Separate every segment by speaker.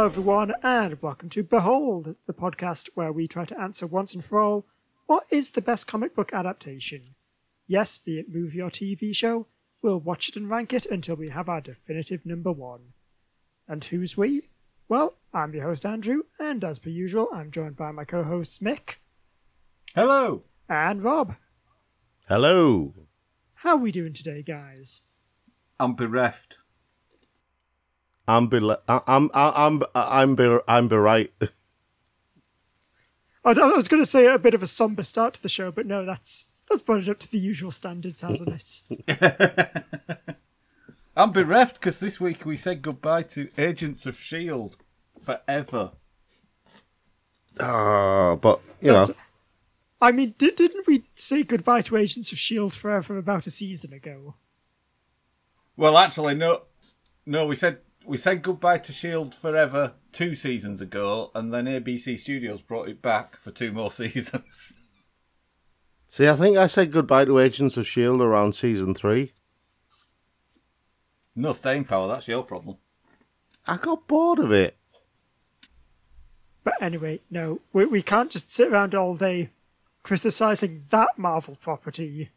Speaker 1: Hello, everyone, and welcome to Behold, the podcast where we try to answer once and for all what is the best comic book adaptation? Yes, be it movie or TV show, we'll watch it and rank it until we have our definitive number one. And who's we? Well, I'm your host, Andrew, and as per usual, I'm joined by my co hosts, Mick
Speaker 2: Hello.
Speaker 1: and Rob.
Speaker 3: Hello.
Speaker 1: How are we doing today, guys?
Speaker 2: I'm bereft.
Speaker 3: I'm be I'm I'm I'm I'm be I'm be right.
Speaker 1: I I was going to say a bit of a somber start to the show, but no, that's that's brought it up to the usual standards, hasn't it?
Speaker 2: I'm bereft because this week we said goodbye to Agents of S.H.I.E.L.D. Forever.
Speaker 3: Ah, but you know,
Speaker 1: I mean, did, didn't we say goodbye to Agents of S.H.I.E.L.D. forever about a season ago?
Speaker 2: Well, actually, no. No, we said we said goodbye to S.H.I.E.L.D. forever two seasons ago, and then ABC Studios brought it back for two more seasons.
Speaker 3: see, I think I said goodbye to Agents of Shield around season three.
Speaker 2: no staying power, that's your problem.
Speaker 3: I got bored of it.
Speaker 1: But anyway, no, we, we can't just sit around all day criticizing that Marvel property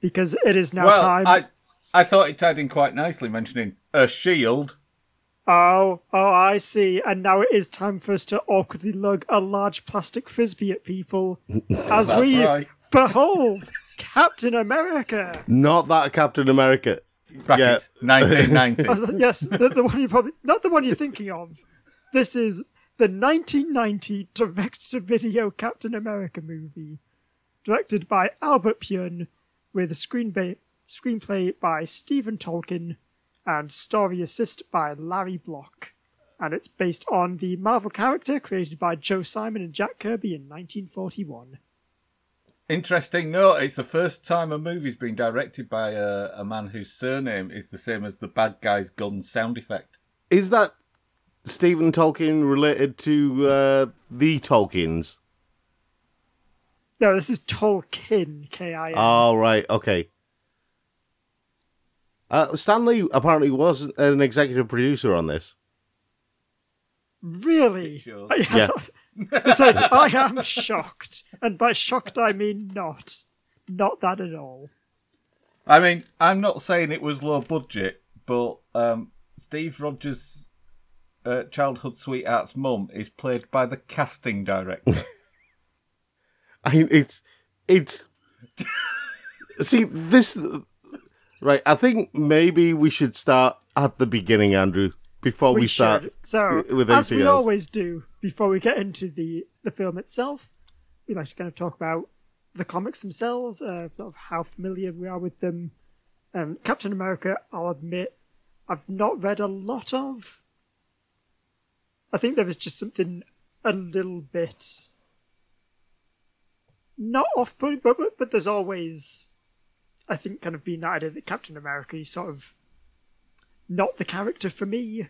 Speaker 1: because it is now
Speaker 2: well,
Speaker 1: time.
Speaker 2: I I thought it tied in quite nicely mentioning a shield.
Speaker 1: Oh, oh, I see. And now it is time for us to awkwardly lug a large plastic frisbee at people as we
Speaker 2: right.
Speaker 1: behold Captain America.
Speaker 3: Not that Captain America.
Speaker 2: Brackets, 1990.
Speaker 1: yes, the, the one you probably not the one you're thinking of. This is the 1990 direct-to-video Captain America movie, directed by Albert Pyun, with a screenplay screenplay by Stephen Tolkien and story assist by Larry Block. And it's based on the Marvel character created by Joe Simon and Jack Kirby in 1941.
Speaker 2: Interesting note, it's the first time a movie's been directed by a, a man whose surname is the same as the bad guy's gun sound effect.
Speaker 3: Is that Stephen Tolkien related to uh, the Tolkiens?
Speaker 1: No, this is Tolkien, K-I-N.
Speaker 3: Oh right, okay. Uh, Stan Lee apparently was an executive producer on this.
Speaker 1: Really?
Speaker 2: Sure.
Speaker 3: Yeah.
Speaker 1: I say, I am shocked. And by shocked, I mean not. Not that at all.
Speaker 2: I mean, I'm not saying it was low budget, but um, Steve Rogers' uh, childhood sweetheart's mum is played by the casting director.
Speaker 3: I mean, it's it's. See this, right? I think maybe we should start at the beginning, Andrew, before we,
Speaker 1: We
Speaker 3: start.
Speaker 1: So,
Speaker 3: with
Speaker 1: as we
Speaker 3: else.
Speaker 1: always do, before we get into the, the film itself, we'd like to kind of talk about the comics themselves, uh, sort of how familiar we are with them. Um, Captain America, I'll admit, I've not read a lot of. I think there was just something a little bit not off putting, but, but but there's always, I think, kind of being that idea that Captain America is sort of not the character for me.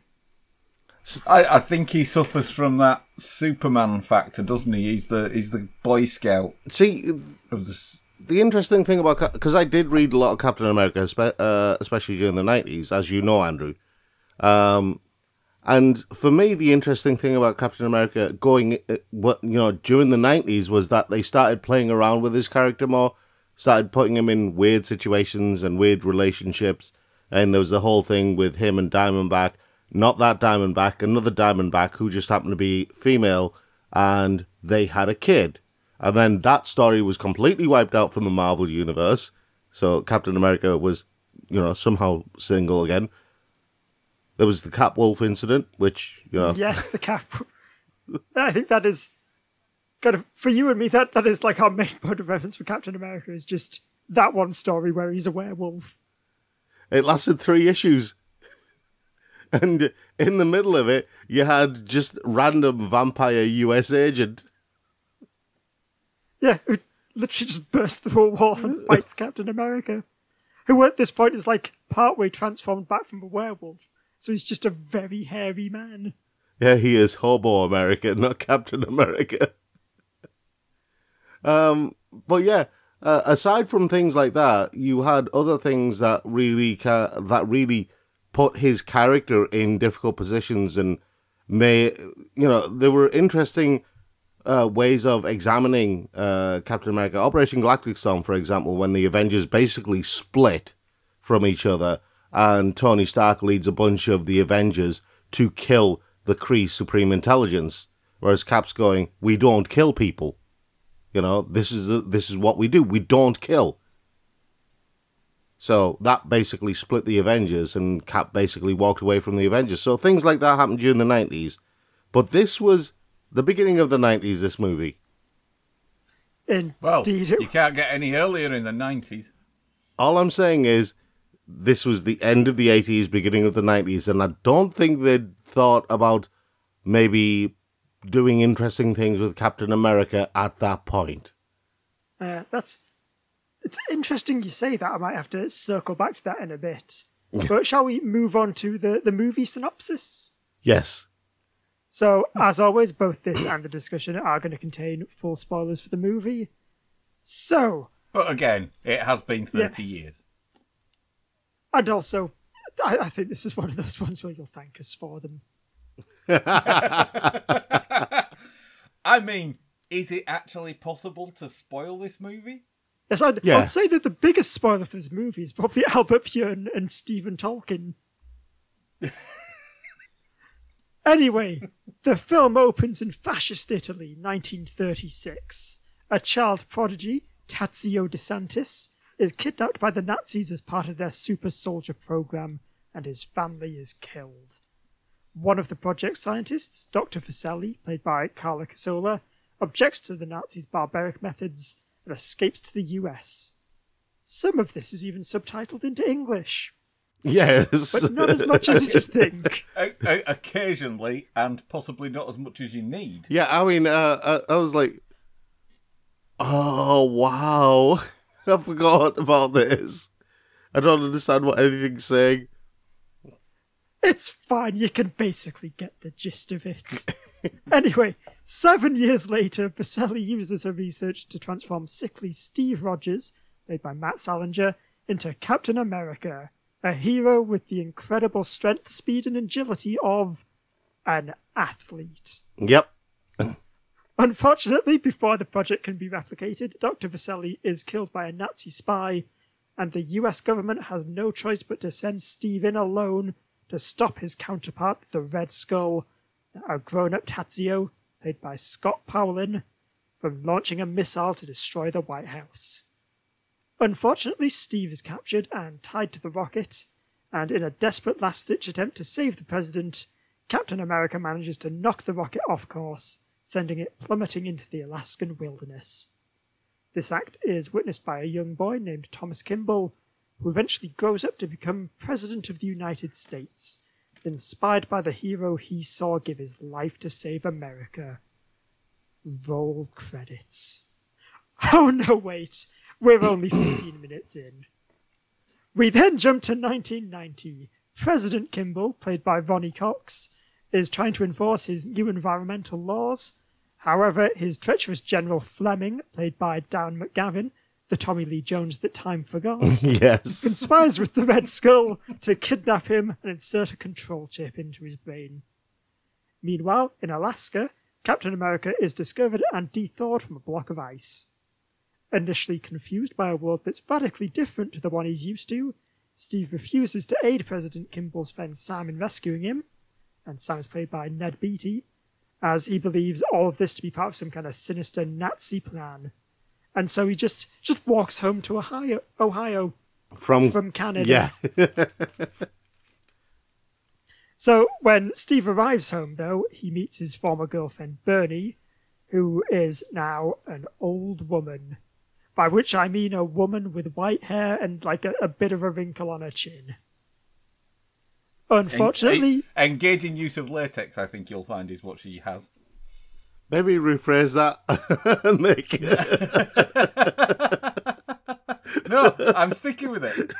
Speaker 2: I, I think he suffers from that Superman factor, doesn't he? He's the he's the Boy Scout
Speaker 3: See,
Speaker 2: of the.
Speaker 3: the interesting thing about because I did read a lot of Captain America, uh, especially during the nineties, as you know, Andrew. Um, and for me, the interesting thing about Captain America going, uh, what you know, during the nineties was that they started playing around with his character more, started putting him in weird situations and weird relationships, and there was the whole thing with him and Diamondback. Not that Diamondback, another Diamondback who just happened to be female, and they had a kid. And then that story was completely wiped out from the Marvel universe. So Captain America was, you know, somehow single again. There was the Cap Wolf incident, which, you know,
Speaker 1: Yes, the cap. I think that is kind of for you and me. That that is like our main point of reference for Captain America is just that one story where he's a werewolf.
Speaker 3: it lasted three issues. And in the middle of it, you had just random vampire US agent.
Speaker 1: Yeah, who literally just bursts through a wall and fights Captain America, who at this point is like partway transformed back from a werewolf. So he's just a very hairy man.
Speaker 3: Yeah, he is Hobo America, not Captain America. Um, but yeah, uh, aside from things like that, you had other things that really ca- that really put his character in difficult positions and may you know there were interesting uh, ways of examining uh, Captain America. Operation Galactic Storm, for example, when the Avengers basically split from each other, and Tony Stark leads a bunch of the Avengers to kill the Kree Supreme Intelligence, whereas Cap's going, "We don't kill people." You know, this is this is what we do. We don't kill. So that basically split the Avengers, and Cap basically walked away from the Avengers. So things like that happened during the nineties, but this was the beginning of the nineties. This movie.
Speaker 1: Indeed.
Speaker 2: Well, you can't get any earlier in the 90s.
Speaker 3: All I'm saying is, this was the end of the 80s, beginning of the 90s, and I don't think they'd thought about maybe doing interesting things with Captain America at that point.
Speaker 1: Uh, that's it's interesting you say that. I might have to circle back to that in a bit. but shall we move on to the, the movie synopsis?
Speaker 3: Yes.
Speaker 1: So, as always, both this and the discussion are going to contain full spoilers for the movie. So,
Speaker 2: But again, it has been 30
Speaker 1: Yes.
Speaker 2: years.
Speaker 1: and also, I, I think this is one of those ones where you'll thank us for them.
Speaker 2: I mean, is it actually possible to spoil this movie?
Speaker 1: Yes, I'd,
Speaker 3: Yeah.
Speaker 1: I'd say that the biggest spoiler for this movie is probably Albert Pyun and Stephen Tolkien. anyway, the film opens in fascist Italy, 1936. A child prodigy, Tazio DeSantis, is kidnapped by the Nazis as part of their super soldier program, and his family is killed. One of the project scientists, Dr. Vaselli, played by Carla Cassola, objects to the Nazis' barbaric methods and escapes to the US. Some of this is even subtitled into English,
Speaker 3: Yes.
Speaker 1: but not as much as you'd think.
Speaker 2: O- o- occasionally, and possibly not as much as you need.
Speaker 3: yeah, I mean, uh, I, I was like, oh, wow. I forgot about this. I don't understand what anything's saying.
Speaker 1: It's fine, you can basically get the gist of it. anyway, seven years later, Vaselli uses her research to transform sickly Steve Rogers, played by Matt Salinger, into Captain America, a hero with the incredible strength, speed, and agility of an athlete.
Speaker 3: Yep.
Speaker 1: Unfortunately, before the project can be replicated, Dr. Vaselli is killed by a Nazi spy, and the US government has no choice but to send Steve in alone to stop his counterpart, the Red Skull, a grown up Tazio, played by Scott Paulin, from launching a missile to destroy the White House. Unfortunately, Steve is captured and tied to the rocket, and in a desperate last ditch attempt to save the president, Captain America manages to knock the rocket off course, sending it plummeting into the Alaskan wilderness. This act is witnessed by a young boy named Thomas Kimball, who eventually grows up to become President of the United States, inspired by the hero he saw give his life to save America. Roll credits. Oh no, wait, we're only 15 minutes in. We then jump to 1990. President Kimball, played by Ronny Cox, is trying to enforce his new environmental laws. However, his treacherous General Fleming, played by Darren McGavin, the Tommy Lee Jones that time forgot,
Speaker 3: Yes.
Speaker 1: conspires with the Red Skull to kidnap him and insert a control chip into his brain. Meanwhile, in Alaska, Captain America is discovered and thawed from a block of ice. Initially confused by a world that's radically different to the one he's used to, Steve refuses to aid President Kimball's friend Sam in rescuing him, and Sam is played by Ned Beatty, as he believes all of this to be part of some kind of sinister Nazi plan. And so he just just walks home to Ohio, Ohio
Speaker 3: From,
Speaker 1: from Canada.
Speaker 3: yeah.
Speaker 1: So when Steve arrives home, though, he meets his former girlfriend Bernie, who is now an old woman. By which I mean a woman with white hair and like a, a bit of a wrinkle on her chin. Unfortunately,
Speaker 2: En- engaging use of latex, I think you'll find, is what she has.
Speaker 3: Maybe rephrase that and make
Speaker 2: No, I'm sticking with it.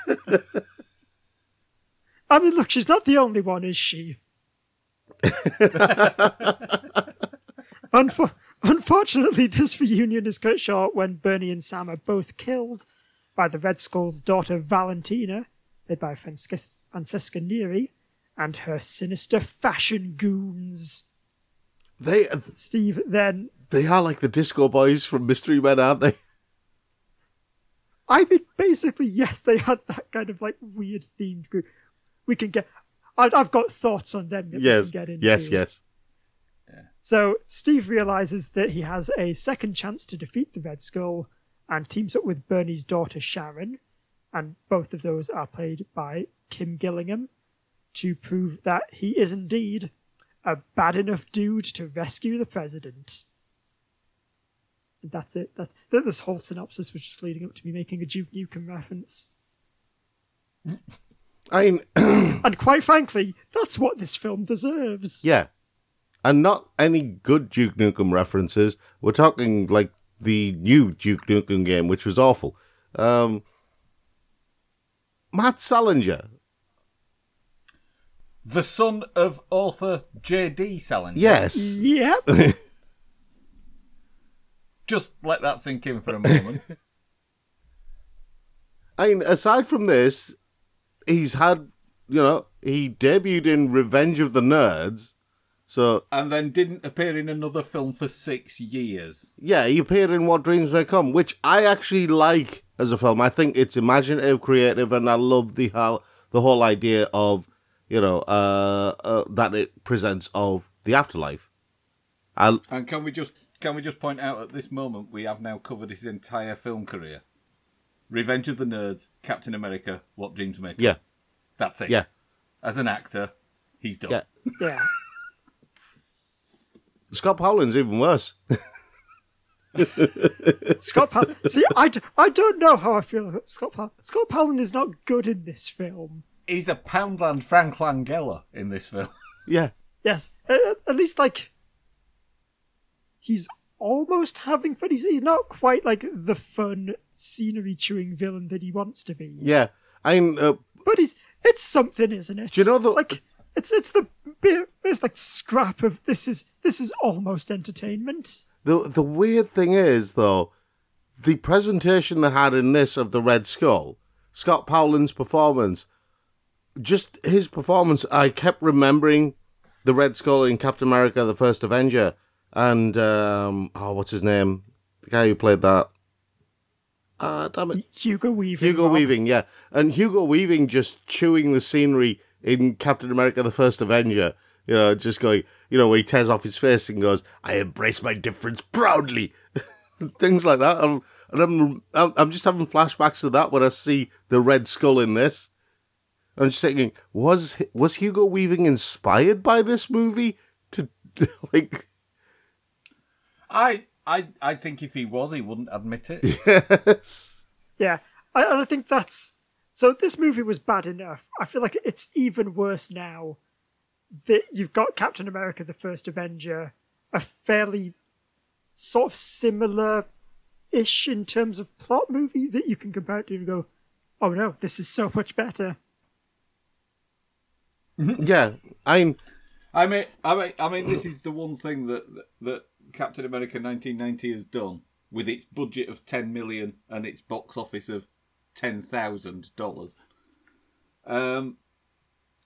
Speaker 1: I mean, look, she's not the only one, is she? Unfor- unfortunately, this reunion is cut short when Bernie and Sam are both killed by the Red Skull's daughter Valentina, played by Francesca, Francesca Neri, and her sinister fashion goons.
Speaker 3: They
Speaker 1: Steve then
Speaker 3: they are like the disco boys from Mystery Men, aren't they?
Speaker 1: I mean, basically, yes, they had that kind of like weird themed group. We can get. I, I've got thoughts on them that
Speaker 3: Yes,
Speaker 1: we can get into.
Speaker 3: yes, yes.
Speaker 1: So Steve realizes that he has a second chance to defeat the Red Skull and teams up with Bernie's daughter Sharon, and both of those are played by Kim Gillingham, to prove that he is indeed a bad enough dude to rescue the president. And that's it. That's th- this whole synopsis was just leading up to me making a Duke Nukem reference.
Speaker 3: I mean,
Speaker 1: And quite frankly, that's what this film deserves.
Speaker 3: yeah, and not any good Duke Nukem references. We're talking like the new Duke Nukem game, which was awful. Um, Matt Salinger,
Speaker 2: The son of author J.D. Salinger.
Speaker 3: yes,
Speaker 1: Yep.
Speaker 2: Just let that sink in for a moment.
Speaker 3: I mean, aside from this, he's had, you know, he debuted in Revenge of the Nerds. So,
Speaker 2: and then didn't appear in another film for six years.
Speaker 3: yeah, he appeared in What Dreams May Come, which I actually like as a film. I think it's imaginative, creative, and I love the whole, the whole idea of, you know, uh, uh, that it presents of the afterlife. I,
Speaker 2: And can we just can we just point out at this moment we have now covered his entire film career. Revenge of the Nerds, Captain America, What Dreams May Come.
Speaker 3: yeah,
Speaker 2: That's it.
Speaker 3: Yeah.
Speaker 2: As an actor, he's done.
Speaker 3: yeah.
Speaker 1: Yeah.
Speaker 3: Scott Howland's even worse.
Speaker 1: Scott Powell. See, I, d- I don't know how I feel about Scott Powell. Scott Powell is not good in this film.
Speaker 2: He's a Poundland Frank Langella in this film.
Speaker 3: yeah,
Speaker 1: Yes, at, at least like he's almost having fun. He's, he's not quite like the fun scenery chewing villain that he wants to be.
Speaker 3: yeah. I mean, uh,
Speaker 1: But he's it's something, isn't it?
Speaker 3: Do you know the-
Speaker 1: like it's it's the bit it's like scrap of this is this is almost entertainment.
Speaker 3: The the weird thing is though, the presentation they had in this of the Red Skull, Scott Paulin's performance, just his performance, I kept remembering the Red Skull in Captain America: The First Avenger, and um, oh, what's his name? The guy who played that. Ah, damn it.
Speaker 1: Hugo Weaving.
Speaker 3: Hugo. Weaving, yeah. And Hugo Weaving just chewing the scenery in Captain America the First Avenger. You know, just going, you know, where he tears off his face and goes, I embrace my difference proudly. Things like that. I'm, and I'm, I'm, I'm just having flashbacks to that when I see the Red Skull in this. I'm just thinking, was was Hugo Weaving inspired by this movie to like?
Speaker 2: I I I think if he was, he wouldn't admit it.
Speaker 3: Yes.
Speaker 1: Yeah, I, and I think that's so. This movie was bad enough. I feel like it's even worse now that you've got Captain America: The First Avenger, a fairly sort of similar-ish in terms of plot movie that you can compare it to and go, "Oh no, this is so much better."
Speaker 3: Yeah. I'm.
Speaker 2: I mean, I mean, I mean, this is the one thing that that Captain America 1990 has done with its budget of 10 million and its box office of ten thousand dollars. Um,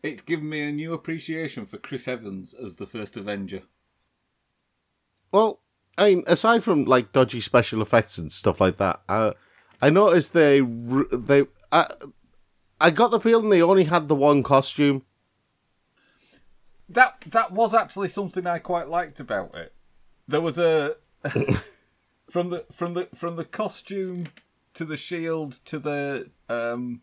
Speaker 2: it's given me a new appreciation for Chris Evans as the first Avenger.
Speaker 3: Well, I mean, aside from like dodgy special effects and stuff like that, uh, I noticed they they I, I got the feeling they only had the one costume.
Speaker 2: That that was actually something I quite liked about it. There was a from the from the from the costume to the shield to the um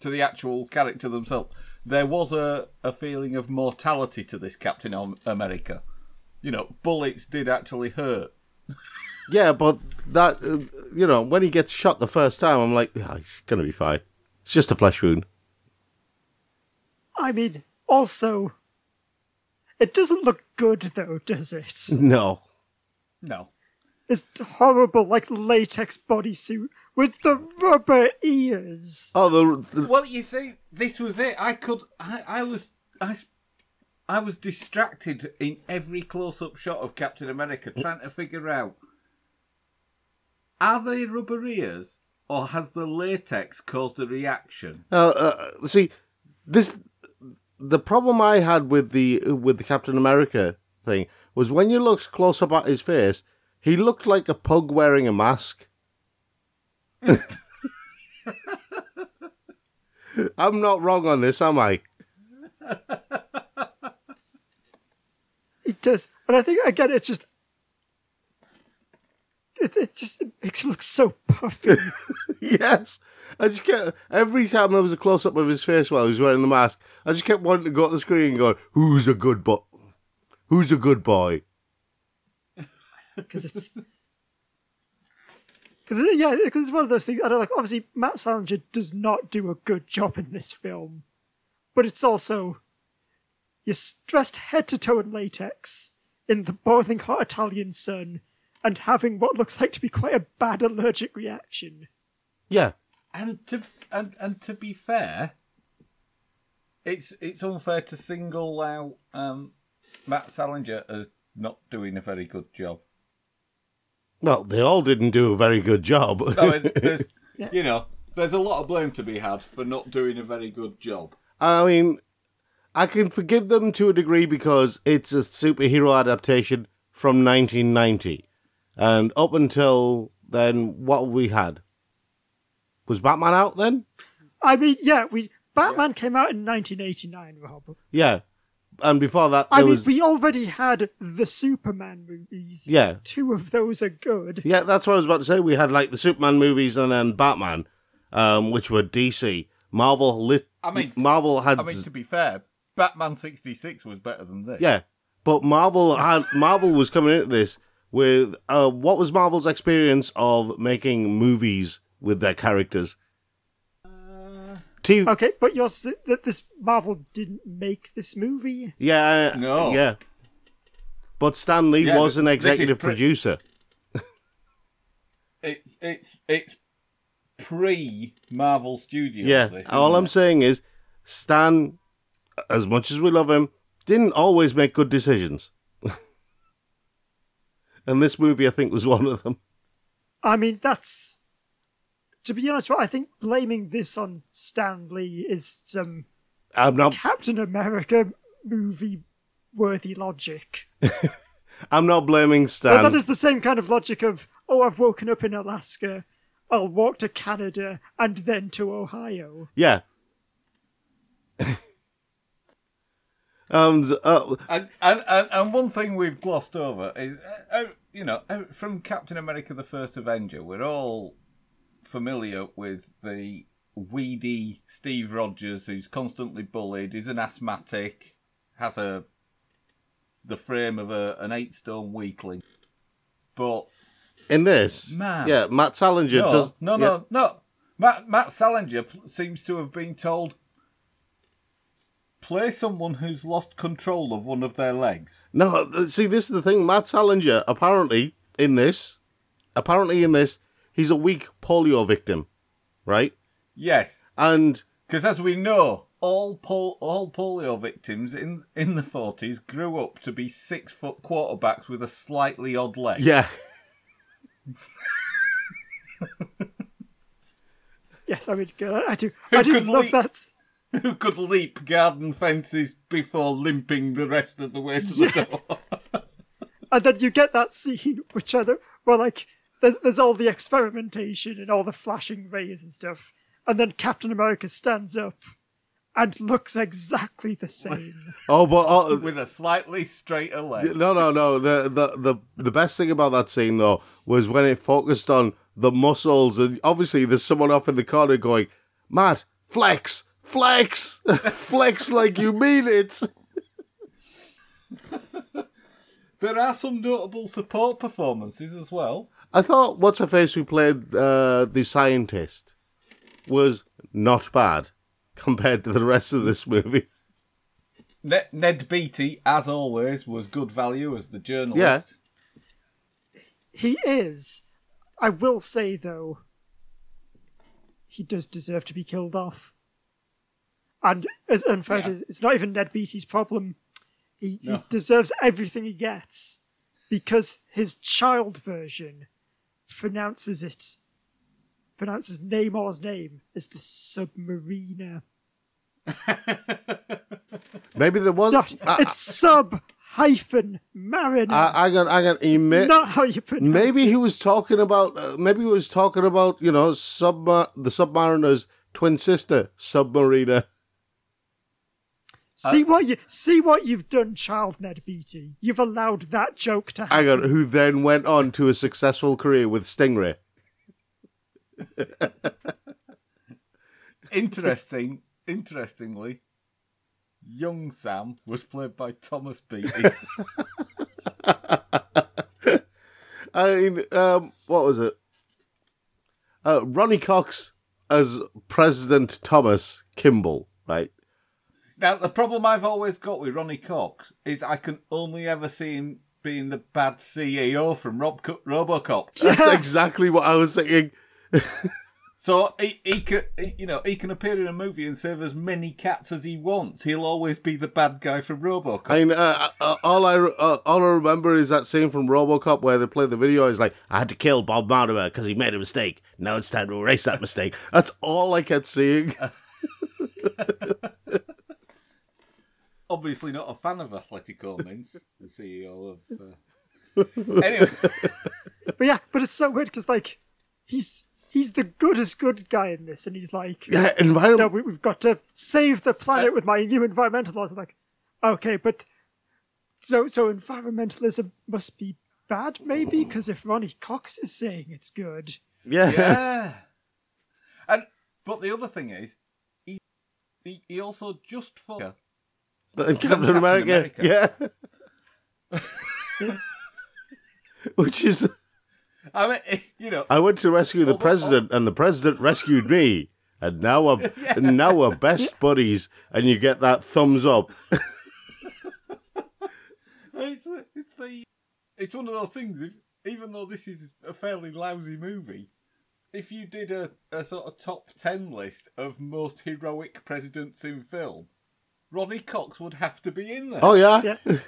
Speaker 2: to the actual character themselves. There was a, a feeling of mortality to this Captain America. You know, bullets did actually hurt.
Speaker 3: Yeah, but that uh, you know when he gets shot the first time, I'm like, "Ah, he's gonna be fine. It's just a flesh wound.
Speaker 1: I mean, also, it doesn't look good though, does it?
Speaker 3: No.
Speaker 2: No.
Speaker 1: It's horrible, like latex bodysuit with the rubber ears.
Speaker 3: Oh, the, the
Speaker 2: Well, you see, this was it. I could, I, I was, I, I was distracted in every close-up shot of Captain America, trying to figure out: are they rubber ears or has the latex caused a reaction?
Speaker 3: Uh, uh, see, this the problem I had with the with the Captain America thing was when you looked close up at his face, he looked like a pug wearing a mask. I'm not wrong on this, am I?
Speaker 1: It does, but I think again, it's just it, it just it makes him look so puffy.
Speaker 3: yes. I just kept every time there was a close up of his face while he was wearing the mask, I just kept wanting to go to the screen and go, "Who's a good boy? Who's a good boy?"
Speaker 1: because it's because uh, yeah, because it's one of those things. I don't like. Obviously, Matt Salinger does not do a good job in this film, but it's also you're dressed head to toe in latex in the boiling hot Italian sun and having what looks like to be quite a bad allergic reaction.
Speaker 3: Yeah,
Speaker 2: And to and and to be fair, it's it's unfair to single out um, Matt Salinger as not doing a very good job.
Speaker 3: Well, they all didn't do a very good job.
Speaker 2: I mean, there's, you know, there's a lot of blame to be had for not doing a very good job.
Speaker 3: I mean, I can forgive them to a degree because it's a superhero adaptation from 1990. And up until then, what we had? Was Batman out then?
Speaker 1: I mean, yeah, we Batman came out in 1989, Rob.
Speaker 3: Yeah. And before that,
Speaker 1: I
Speaker 3: there
Speaker 1: mean,
Speaker 3: was.
Speaker 1: we already had the Superman movies.
Speaker 3: Yeah.
Speaker 1: two of those are good.
Speaker 3: Yeah, that's what I was about to say. We had like the Superman movies and then Batman, um, which were DC. Marvel lit.
Speaker 2: I mean-
Speaker 3: Marvel had.
Speaker 2: I mean, to be fair, Batman '66 was better than this.
Speaker 3: Yeah, but Marvel had Marvel was coming into this with uh, what was Marvel's experience of making movies with their characters? TV,
Speaker 1: Okay, but you're s- that this Marvel didn't make this movie.
Speaker 3: yeah,
Speaker 2: No.
Speaker 3: yeah. But Stan Lee
Speaker 2: Yeah,
Speaker 3: was an
Speaker 2: but this is
Speaker 3: executive
Speaker 2: pre-
Speaker 3: producer.
Speaker 2: It's it's it's pre Marvel Studios.
Speaker 3: Yeah,
Speaker 2: this,
Speaker 3: all
Speaker 2: isn't
Speaker 3: I'm saying is, Stan, as much as we love him, didn't always make good decisions. And this movie, I think, was one of them.
Speaker 1: I mean, that's to be honest. I think blaming this on Stan Lee is some
Speaker 3: I'm not.
Speaker 1: Captain America movie worthy logic.
Speaker 3: I'm not blaming
Speaker 1: But
Speaker 3: Stan.
Speaker 1: that is the same kind of logic of, oh, I've woken up in Alaska, I'll walk to Canada and then to Ohio.
Speaker 3: Yeah. um. Uh,
Speaker 2: And, and, and, and one thing we've glossed over is, uh, you know, uh, from Captain America the First Avenger, we're all familiar with the weedy Steve Rogers who's constantly bullied, is an asthmatic, has a the frame of a, an eight stone weakling. But
Speaker 3: in this,
Speaker 2: Man.
Speaker 3: yeah, Matt Salinger
Speaker 2: no,
Speaker 3: does.
Speaker 2: no,
Speaker 3: yeah,
Speaker 2: no, no. Matt, Matt Salinger seems to have been told play someone who's lost control of one of their legs.
Speaker 3: No, uh, see, this is the thing. Matt Salinger, apparently, in this, apparently in this, he's a weak polio victim, right?
Speaker 2: Yes,
Speaker 3: And
Speaker 2: because as we know, all pol- all polio victims in in the forties grew up to be six foot quarterbacks with a slightly odd leg.
Speaker 3: yeah,
Speaker 1: Yes, I mean, I do.
Speaker 2: Who
Speaker 1: I do love
Speaker 2: leap-
Speaker 1: that.
Speaker 2: Who could leap garden fences before limping the rest of the way to the door?
Speaker 1: And then you get that scene, which I don't, well, like, there's, there's all the experimentation and all the flashing rays and stuff. And then Captain America stands up and looks exactly the same.
Speaker 3: oh, but uh,
Speaker 2: with a slightly straighter leg.
Speaker 3: no, no, no. The, the the the best thing about that scene though was when it focused on the muscles, and obviously there's someone off in the corner going, "Matt, flex, flex, flex like you mean it."
Speaker 2: There are some notable support performances as well.
Speaker 3: I thought what's her face who played uh, the scientist was not bad compared to the rest of this movie.
Speaker 2: Ned, Ned Beatty, as always, was good value as the journalist. Yeah.
Speaker 1: he is. I will say, though, he does deserve to be killed off. And as unfair
Speaker 2: Yeah.
Speaker 1: as it's not even Ned Beatty's problem. He,
Speaker 2: No.
Speaker 1: he deserves everything he gets because his child version pronounces it pronounces Namor's name as the Submariner.
Speaker 3: Maybe there was.
Speaker 1: Not,
Speaker 3: I,
Speaker 1: it's sub hyphen mariner.
Speaker 3: I, I got. I got. He may,
Speaker 1: not how you pronounce
Speaker 3: maybe
Speaker 1: it.
Speaker 3: he was talking about. Uh, maybe he was talking about. You know, submar the Submariner's twin sister, Submariner.
Speaker 1: See what you see what you've done, child Ned Beatty. You've allowed that joke to happen.
Speaker 3: Hang on, who then went on to a successful career with Stingray.
Speaker 2: Interesting. Interestingly, young Sam was played by Thomas Beatty.
Speaker 3: I mean, um, what was it? Uh, Ronny Cox as President Thomas Kimball, right?
Speaker 2: Now, the problem I've always got with Ronny Cox is I can only ever see him being the bad CEO from Rob Co- RoboCop.
Speaker 3: That's exactly what I was thinking.
Speaker 2: So he, he can, he- you know, he can appear in a movie and serve as many cats as he wants. He'll always be the bad guy from RoboCop.
Speaker 3: I mean, uh, uh, all I uh, all I remember is that scene from RoboCop where they play the video. He's like, "I had to kill Bob Mortimer because he made a mistake. Now it's time to erase that mistake." That's all I kept seeing.
Speaker 2: Obviously, not a fan of Atletico Mints, the CEO of. Uh... anyway,
Speaker 1: But yeah, but it's so weird because like he's he's the goodest good guy in this, and he's like,
Speaker 3: Yeah,
Speaker 1: no,
Speaker 3: environment.
Speaker 1: we, we've got to save the planet with my new environmental laws. I'm like, okay, but so so environmentalism must be bad, maybe, because if Ronny Cox is saying it's good,
Speaker 3: Yeah.
Speaker 2: yeah. And but the other thing is, he he, he also just for
Speaker 3: Captain,
Speaker 2: Captain
Speaker 3: America.
Speaker 2: America.
Speaker 3: Yeah. Which is,
Speaker 2: I mean, you know,
Speaker 3: I went to rescue the president, and the president rescued me, and now we're and now we're best buddies. And you get that thumbs up.
Speaker 2: it's the, it's the it's one of those things. If even though this is a fairly lousy movie, if you did a, a sort of top ten list of most heroic presidents in film, Ronny Cox would have to be in there.
Speaker 3: Oh yeah,
Speaker 1: yeah.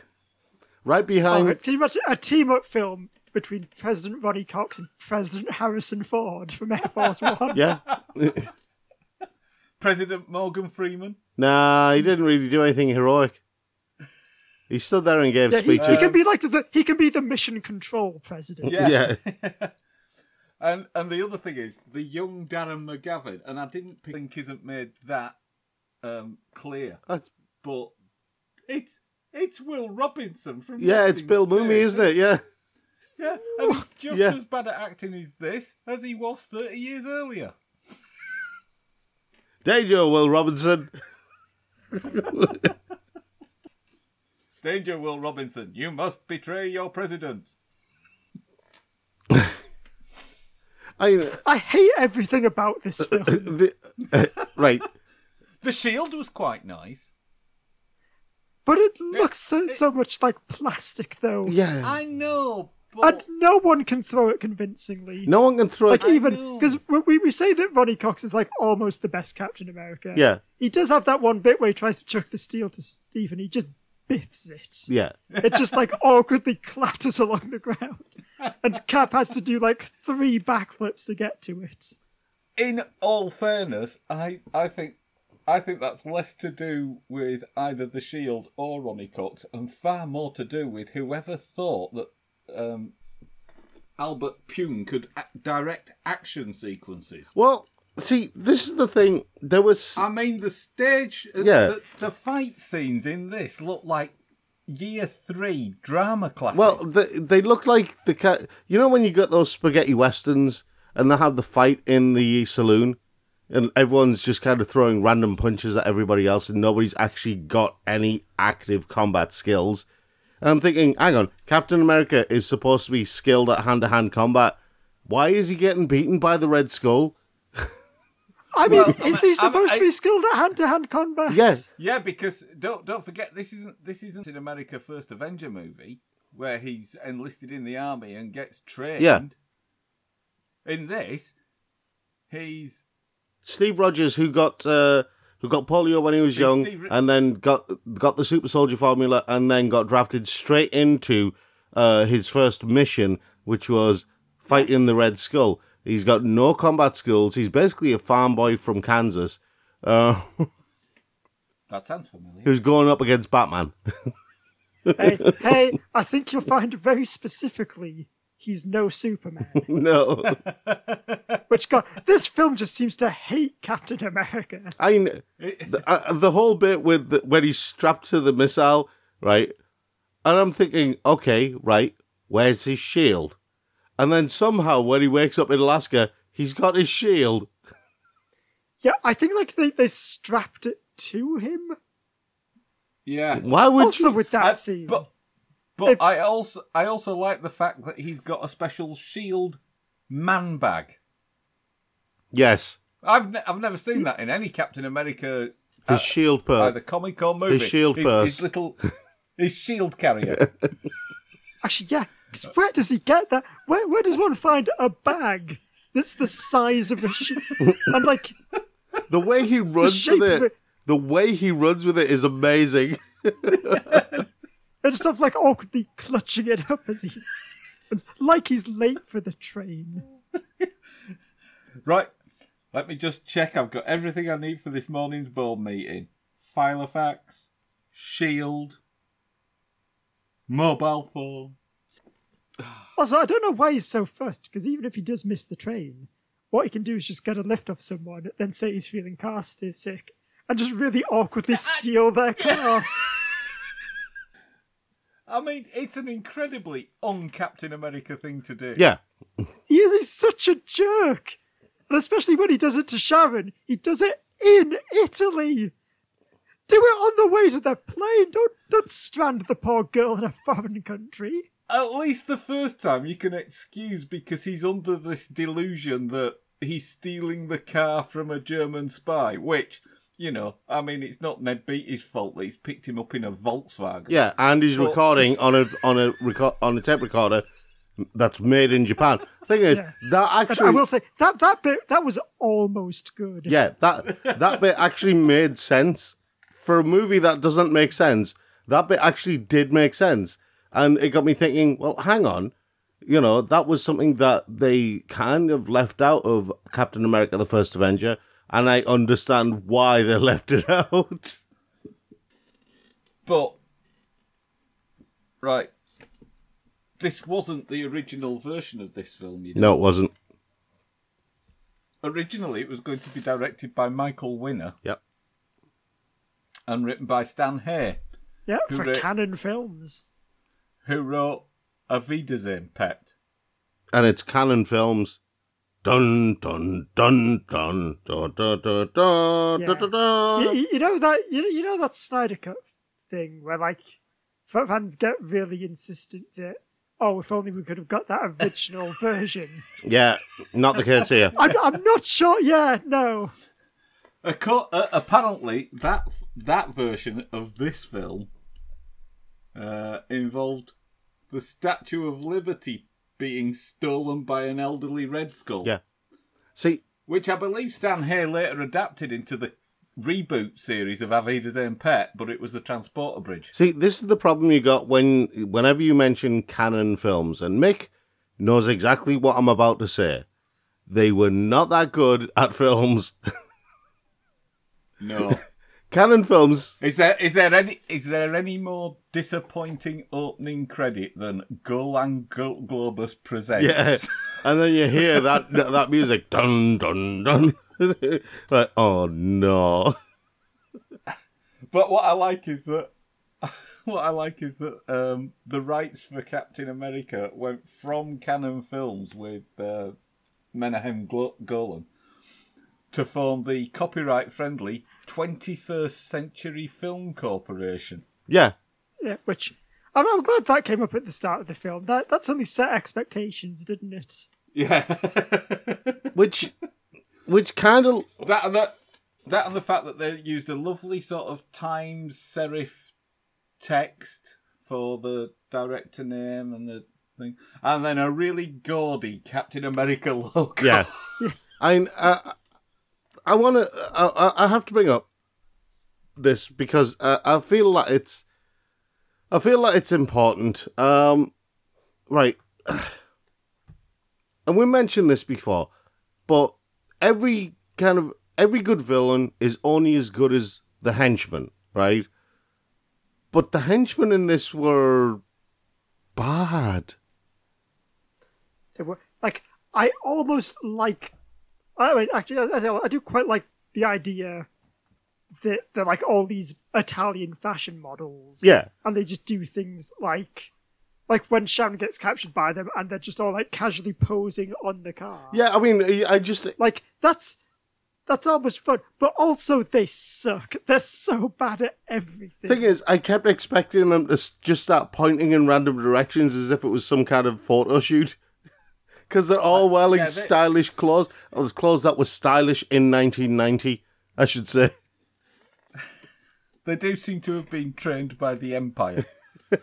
Speaker 3: right
Speaker 1: Oh,
Speaker 3: behind.
Speaker 1: can you imagine a team up film between President Ronny Cox and President Harrison Ford from Air Force One?
Speaker 3: Yeah.
Speaker 2: President Morgan Freeman.
Speaker 3: Nah, he didn't really do anything heroic. He stood there and gave
Speaker 1: Yeah, he,
Speaker 3: speeches.
Speaker 1: he can be like the he can be the mission control president.
Speaker 2: Yeah.
Speaker 3: yeah.
Speaker 2: And and the other thing is the young Darren McGavin, and I didn't think isn't made that um, clear,
Speaker 3: That's-
Speaker 2: but it's it's Will Robinson from
Speaker 3: yeah,
Speaker 2: Lost
Speaker 3: it's Bill
Speaker 2: Space.
Speaker 3: Mumy, isn't it? Yeah.
Speaker 2: Yeah, and he's just
Speaker 3: Yeah.
Speaker 2: as bad at acting as this as he was thirty years earlier.
Speaker 3: Danger, Will Robinson.
Speaker 2: Danger, Will Robinson! You must betray your president.
Speaker 3: I
Speaker 1: I hate everything about this film.
Speaker 3: the, uh, right.
Speaker 2: The Shield was quite nice.
Speaker 1: But it looks so, so much like plastic, though.
Speaker 3: Yeah.
Speaker 2: I know, but
Speaker 1: And no one can throw it convincingly.
Speaker 3: No one can throw
Speaker 1: like
Speaker 3: it.
Speaker 1: even because we, we say that Ronny Cox is like almost the best Captain America.
Speaker 3: Yeah.
Speaker 1: he does have that one bit where he tries to chuck the steel to Steve and he just biffs it.
Speaker 3: Yeah.
Speaker 1: It just like awkwardly clatters along the ground, and Cap has to do like three backflips to get to it.
Speaker 2: in all fairness, I I think I think that's less to do with either the Shield or Ronny Cox, and far more to do with whoever thought that um, Albert Pyun could a- direct action sequences.
Speaker 3: Well, see, this is the thing. There was.
Speaker 2: I mean, the stage, uh,
Speaker 3: Yeah.
Speaker 2: the, the fight scenes in this look like year three drama classes.
Speaker 3: Well, they, they look like the cat. You know when you got those spaghetti westerns and they have the fight in the saloon, and everyone's just kind of throwing random punches at everybody else, and nobody's actually got any active combat skills. And I'm thinking, hang on, Captain America is supposed to be skilled at hand to hand combat. Why is he getting beaten by the Red Skull?
Speaker 1: I mean,
Speaker 2: Well,
Speaker 1: is he supposed
Speaker 2: I-
Speaker 1: to be skilled at hand-to-hand combat?
Speaker 3: Yeah.
Speaker 2: Yeah, because don't don't forget this isn't this isn't in America first Avenger movie where he's enlisted in the army and gets trained.
Speaker 3: Yeah.
Speaker 2: In this, he's
Speaker 3: Steve Rogers, who got uh, who got polio when he was
Speaker 2: It's
Speaker 3: young,
Speaker 2: Steve
Speaker 3: and then got got the super soldier formula, and then got drafted straight into uh, his first mission, which was fighting the Red Skull. He's got no combat skills. He's basically a farm boy from Kansas uh,
Speaker 2: That sounds familiar.
Speaker 3: who's going up against Batman.
Speaker 1: hey, hey, I think you'll find very specifically he's no Superman.
Speaker 3: no,
Speaker 1: Which God, this film just seems to hate Captain America.
Speaker 3: I kn- the, uh, the whole bit with the, when he's strapped to the missile, right? And I'm thinking, okay, right, where's his shield? And then somehow when he wakes up in Alaska, he's got his shield.
Speaker 1: Yeah, I think like they, they strapped it to him.
Speaker 2: Yeah.
Speaker 3: Why would
Speaker 1: Also
Speaker 3: you?
Speaker 1: with that
Speaker 2: I-
Speaker 1: scene.
Speaker 2: but but
Speaker 1: If-
Speaker 2: I also I also like the fact that he's got a special shield man bag.
Speaker 3: Yes,
Speaker 2: I've ne- I've never seen that in any Captain America
Speaker 3: his uh, shield purse.
Speaker 2: either comic or movie.
Speaker 3: His shield
Speaker 2: his,
Speaker 3: purse.
Speaker 2: his little his shield carrier.
Speaker 1: Actually, yeah. 'cause where does he get that? Where where does one find a bag that's the size of a shield? and like,
Speaker 3: The way he runs
Speaker 1: shape
Speaker 3: with it,
Speaker 1: it.
Speaker 3: the way he runs with it is amazing.
Speaker 1: and stuff like awkwardly clutching it up as he, like he's late for the train.
Speaker 2: right. Let me just check. I've got everything I need for this morning's board meeting. Filofax, shield, mobile phone.
Speaker 1: Also, I don't know why he's so fussed because even if he does miss the train, what he can do is just get a lift off someone, then say he's feeling car sick, and just really awkwardly steal their car.
Speaker 2: I mean, it's an incredibly un-Captain America thing to do.
Speaker 3: Yeah,
Speaker 1: He is he's such a jerk. And especially when he does it to Sharon, he does it in Italy. Do it on the way to the plane. Don't don't strand the poor girl in a foreign country.
Speaker 2: At least the first time you can excuse because he's under this delusion that he's stealing the car from a German spy, which, you know, I mean, it's not Ned Beatty's fault that he's picked him up in a Volkswagen.
Speaker 3: yeah, and he's
Speaker 2: Well-
Speaker 3: recording on a on a record on a tape recorder that's made in Japan. Thing is,
Speaker 1: Yeah.
Speaker 3: that
Speaker 1: And
Speaker 3: actually
Speaker 1: I will say that that bit that was almost good.
Speaker 3: Yeah, that that bit actually made sense for a movie that doesn't make sense. That bit actually did make sense, and it got me thinking. Well, hang on, you know that was something that they kind of left out of Captain America: The First Avenger, and I understand why they left it out.
Speaker 2: But, right, this wasn't the original version of this film, you know.
Speaker 3: No, it wasn't.
Speaker 2: Originally, it was going to be directed by Michael Winner
Speaker 3: Yep.
Speaker 2: and written by Stan Hay,
Speaker 1: Yeah,
Speaker 2: Who
Speaker 1: for
Speaker 2: wrote-
Speaker 1: Cannon Films.
Speaker 2: who wrote Auf Wiedersehen, Pet.
Speaker 3: And it's Cannon Films. Dun dun dun dun dun dun dun dun
Speaker 1: Yeah.
Speaker 3: dun dun dun.
Speaker 1: You, you know that you, you know that Snyder Cut thing where like fans get really insistent that oh if only we could have got that original version.
Speaker 3: Yeah, not the case here.
Speaker 1: I'm, I'm not sure. Yeah, no.
Speaker 2: Acco- uh, apparently, that that version of this film uh, involved the Statue of Liberty being stolen by an elderly Red Skull,
Speaker 3: Yeah. See,
Speaker 2: which I believe Stan Hay later adapted into the reboot series of Auf Wiedersehen Pet, but it was the transporter bridge.
Speaker 3: See, this is the problem you got when whenever you mention Cannon Films, and Mick knows exactly what I'm about to say. They were not that good at films.
Speaker 2: No.
Speaker 3: Cannon Films,
Speaker 2: Is there is there any is there any more disappointing opening credit than Golan Glo- Globus presents?
Speaker 3: yeah. And then you hear that that, music, dun dun dun. like, oh no.
Speaker 2: But what I like is that what I like is that um, the rights for Captain America went from Cannon Films with uh, Menahem Golan to form the copyright-friendly 21st Century Film Corporation.
Speaker 3: Yeah.
Speaker 1: Yeah, which I'm, I'm glad that came up at the start of the film. That that's only set expectations, didn't it?
Speaker 2: Yeah,
Speaker 3: Which which kind of
Speaker 2: that and that that and the fact that they used a lovely sort of Times serif text for the director name and the thing, and then a really gaudy Captain America logo.
Speaker 3: Yeah. I uh, I want to. I, I- have to bring up this because uh, I feel like it's. I feel like it's important. Um, right. and we mentioned this before, but every kind of every good villain is only as good as the henchman, right? But the henchmen in this were bad.
Speaker 1: They were like I almost like. I mean, actually, I, I, do quite like the idea that they're like all these Italian fashion models.
Speaker 3: Yeah.
Speaker 1: and they just do things like. Like when Sharon gets captured by them, and they're just all like casually posing on the car.
Speaker 3: Yeah, I mean, I just
Speaker 1: like that's that's almost fun, but also they suck. They're so bad at everything.
Speaker 3: The thing is, I kept expecting them to just start pointing in random directions as if it was some kind of photo shoot. Because they're all wearing
Speaker 2: yeah, they-
Speaker 3: stylish clothes. Or clothes that were stylish in 1990, I should say.
Speaker 2: They do seem to have been trained by the Empire.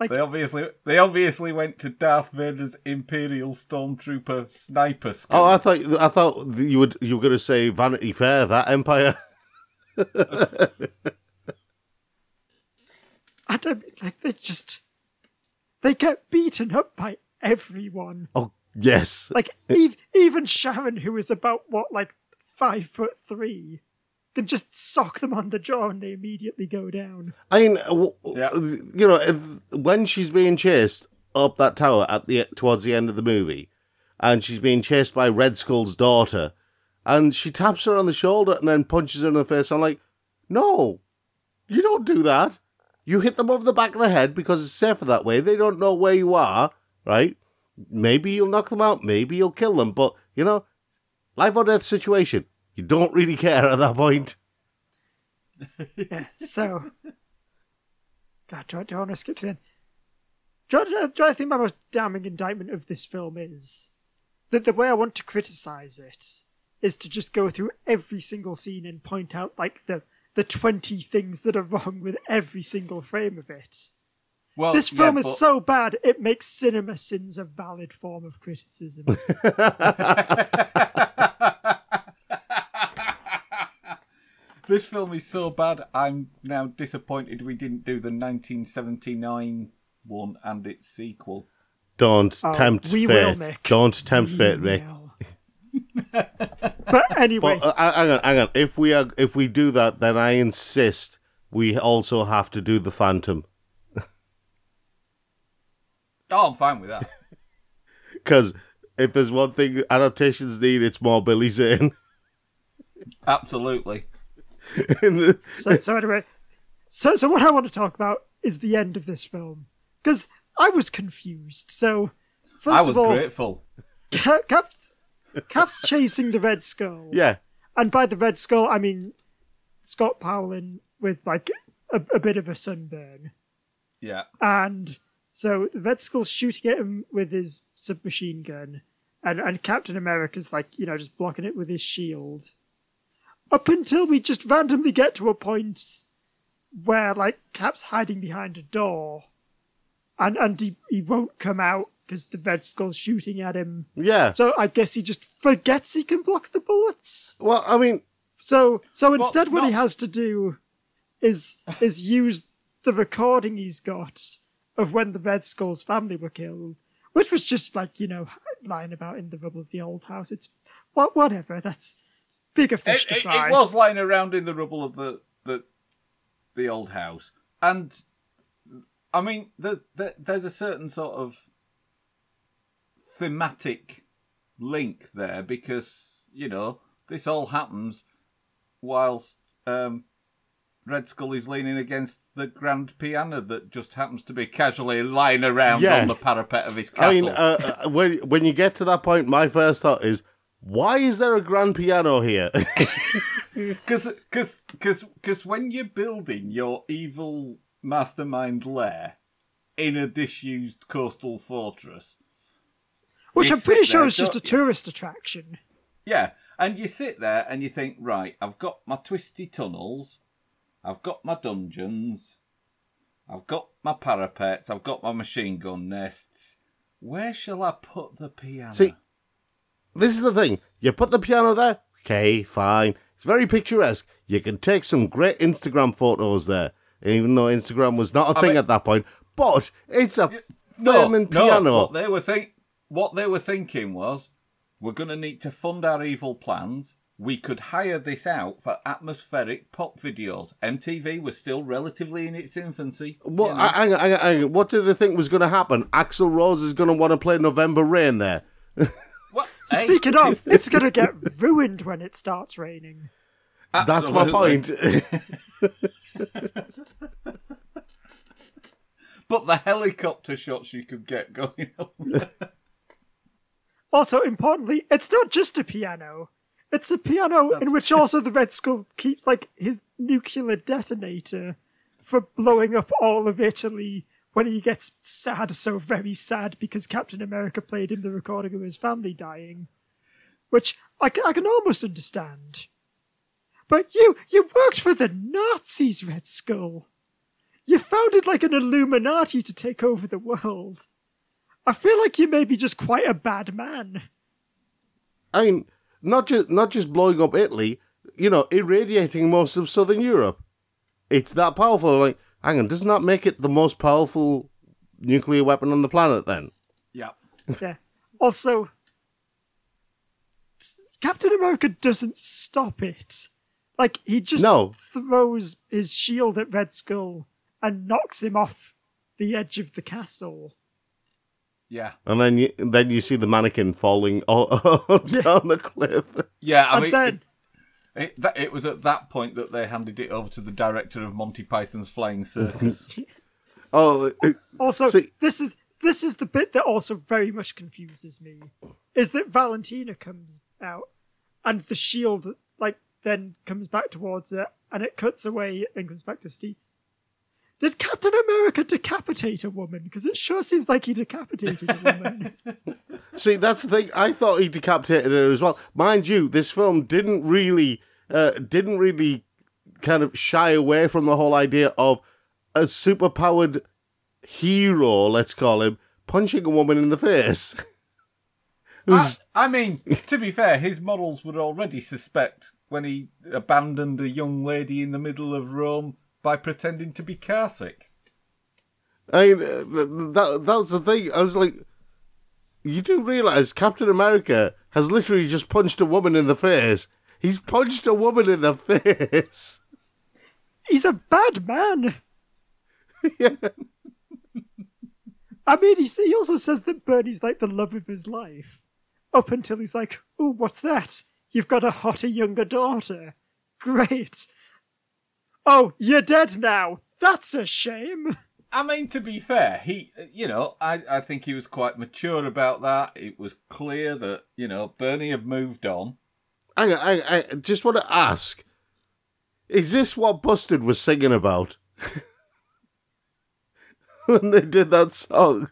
Speaker 1: Like-
Speaker 2: they obviously they obviously went to Darth Vader's Imperial Stormtrooper sniper school.
Speaker 3: Oh, I thought I thought you would you were going to say Vanity Fair, that Empire.
Speaker 1: I don't like they just they get beaten up by everyone.
Speaker 3: Oh, yes.
Speaker 1: Like ev- even Sharon, who is about what like five foot three, can just sock them on the jaw and they immediately go down.
Speaker 3: I mean, uh, w-
Speaker 2: Yeah.
Speaker 3: you know, if- when she's being chased up that tower at the towards the end of the movie, and she's being chased by Red Skull's daughter, and she taps her on the shoulder and then punches her in the face. I'm like, no, you don't do that. You hit them over the back of the head because it's safer that way. They don't know where you are, right? Maybe you'll knock them out. Maybe you'll kill them. But you know, life or death situation. You don't really care at that point.
Speaker 1: Yeah. So, God, do I, do I want to skip to? Do I, do I- think my most damning indictment of this film is that the way I want to criticize it is to just go through every single scene and point out like the the twenty things that are wrong with every single frame of it.
Speaker 2: Well,
Speaker 1: This
Speaker 2: yeah,
Speaker 1: film is so bad it makes CinemaSins a valid form of criticism.
Speaker 2: This film is so bad. I'm now disappointed we didn't do the 1979 one and its sequel.
Speaker 3: Don't
Speaker 1: Oh,
Speaker 3: tempt
Speaker 1: we will,
Speaker 3: fate.
Speaker 1: Nick.
Speaker 3: Don't tempt
Speaker 1: We
Speaker 3: fate, Rick.
Speaker 1: but anyway,
Speaker 3: But uh, hang on, hang on. If we are, if we do that, then I insist we also have to do the Phantom
Speaker 2: Oh, I'm fine with that.
Speaker 3: because if there's one thing adaptations need, it's more Billy Zane.
Speaker 2: Absolutely.
Speaker 1: so, so anyway, so so what I want to talk about is the end of this film because I was confused. So first
Speaker 2: I was
Speaker 1: of all,
Speaker 2: grateful.
Speaker 1: Ca- Cap's, Cap's chasing the Red Skull,
Speaker 3: yeah,
Speaker 1: and by the Red Skull I mean Scott Paulin with like a, a bit of a sunburn,
Speaker 2: Yeah.
Speaker 1: and so the Red Skull's shooting at him with his submachine gun, and and Captain America's like you know just blocking it with his shield. Up until we just randomly get to a point where like Cap's hiding behind a door, and and he, he won't come out because the Red Skull's shooting at him.
Speaker 3: yeah.
Speaker 1: So I guess he just forgets he can block the bullets.
Speaker 3: Well, I mean,
Speaker 1: So so instead, what he has to do is is use the recording he's got of when the Red Skull's family were killed, which was just like you know lying about in the rubble of the old house. It's what whatever. That's bigger fish
Speaker 2: It,
Speaker 1: to
Speaker 2: it,
Speaker 1: fry.
Speaker 2: it was lying around in the rubble of the the, the old house, and I mean, the, the, there's a certain sort of thematic link there because you know this all happens whilst um, Red Skull is leaning against the grand piano that just happens to be casually lying around
Speaker 3: Yeah.
Speaker 2: on the parapet of his castle.
Speaker 3: I mean, uh, uh, when when you get to that point, my first thought is, why is there a grand piano here?
Speaker 2: Because cause, cause, cause when you're building your evil mastermind lair in a disused coastal fortress,
Speaker 1: which I'm pretty
Speaker 2: sit
Speaker 1: sure is just a tourist attraction.
Speaker 2: yeah, and you sit there and you think, right, I've got my twisty tunnels, I've got my dungeons, I've got my parapets, I've got my machine gun nests. Where shall I put the piano?
Speaker 3: See, this is the thing. You put the piano there, okay, fine. It's very picturesque. You can take some great Instagram photos there, even though Instagram was not a
Speaker 2: I
Speaker 3: thing
Speaker 2: mean-
Speaker 3: at that point. But it's a
Speaker 2: no, no,
Speaker 3: piano.
Speaker 2: what they were think, what they were thinking was, we're going to need to fund our evil plans. We could hire this out for atmospheric pop videos. MTV was still relatively in its infancy.
Speaker 3: What,
Speaker 2: you know.
Speaker 3: hang on, hang on, hang on. what did they think was going to happen? Axl Rose is going to want to play November Rain there.
Speaker 2: Well, hey,
Speaker 1: Speaking of, it's going to get ruined when it starts raining.
Speaker 3: That's my point.
Speaker 2: But the helicopter shots you could get going on.
Speaker 1: Also, importantly, it's not just a piano. It's a piano in which also the Red Skull keeps like his nuclear detonator for blowing up all of Italy when he gets sad, so very sad because Captain America played him the recording of his family dying, which I, I can almost understand. But you, you worked for the Nazis, Red Skull. You founded like an Illuminati to take over the world. I feel like you may be just quite a bad man.
Speaker 3: I mean, not just not just blowing up Italy, you know, irradiating most of Southern Europe. It's that powerful. Like, hang on, doesn't that make it the most powerful nuclear weapon on the planet? Then
Speaker 2: yeah.
Speaker 1: Yeah. Also, Captain America doesn't stop it. Like he just
Speaker 3: No.
Speaker 1: throws his shield at Red Skull and knocks him off the edge of the castle.
Speaker 2: Yeah.
Speaker 3: and then you then you see the mannequin falling all, down the cliff.
Speaker 2: Yeah, I
Speaker 1: and
Speaker 2: mean,
Speaker 1: then
Speaker 2: it, it, that, it was at that point that they handed it over to the director of Monty Python's Flying Circus.
Speaker 3: Oh, it-
Speaker 1: also
Speaker 3: See-
Speaker 1: this is this is the bit that also very much confuses me. Is that Valentina comes out and the shield like then comes back towards her and it cuts away and comes back to Steve. Did Captain America decapitate a woman? Because it sure seems like he decapitated a woman.
Speaker 3: See, that's the thing. I thought he decapitated her as well. Mind you, this film didn't really, uh, didn't really kind of shy away from the whole idea of a superpowered hero, let's call him, punching a woman in the face.
Speaker 2: I, I mean, to be fair, his models would already suspect when he abandoned a young lady in the middle of Rome by pretending to be car sick.
Speaker 3: I mean, uh, that that was the thing. I was like, you do realize Captain America has literally just punched a woman in the face. He's punched a woman in the face.
Speaker 1: He's a bad man.
Speaker 3: yeah.
Speaker 1: I mean, he, he also says that Bernie's like the love of his life. Up until he's like, oh, what's that? You've got a hotter younger daughter. Great. Oh, you're dead now. That's a shame.
Speaker 2: I mean, to be fair, he, you know, I, I think he was quite mature about that. It was clear that, you know, Bernie had moved on.
Speaker 3: Hang on, I, I just want to ask: Is this what Busted was singing about when they did that song?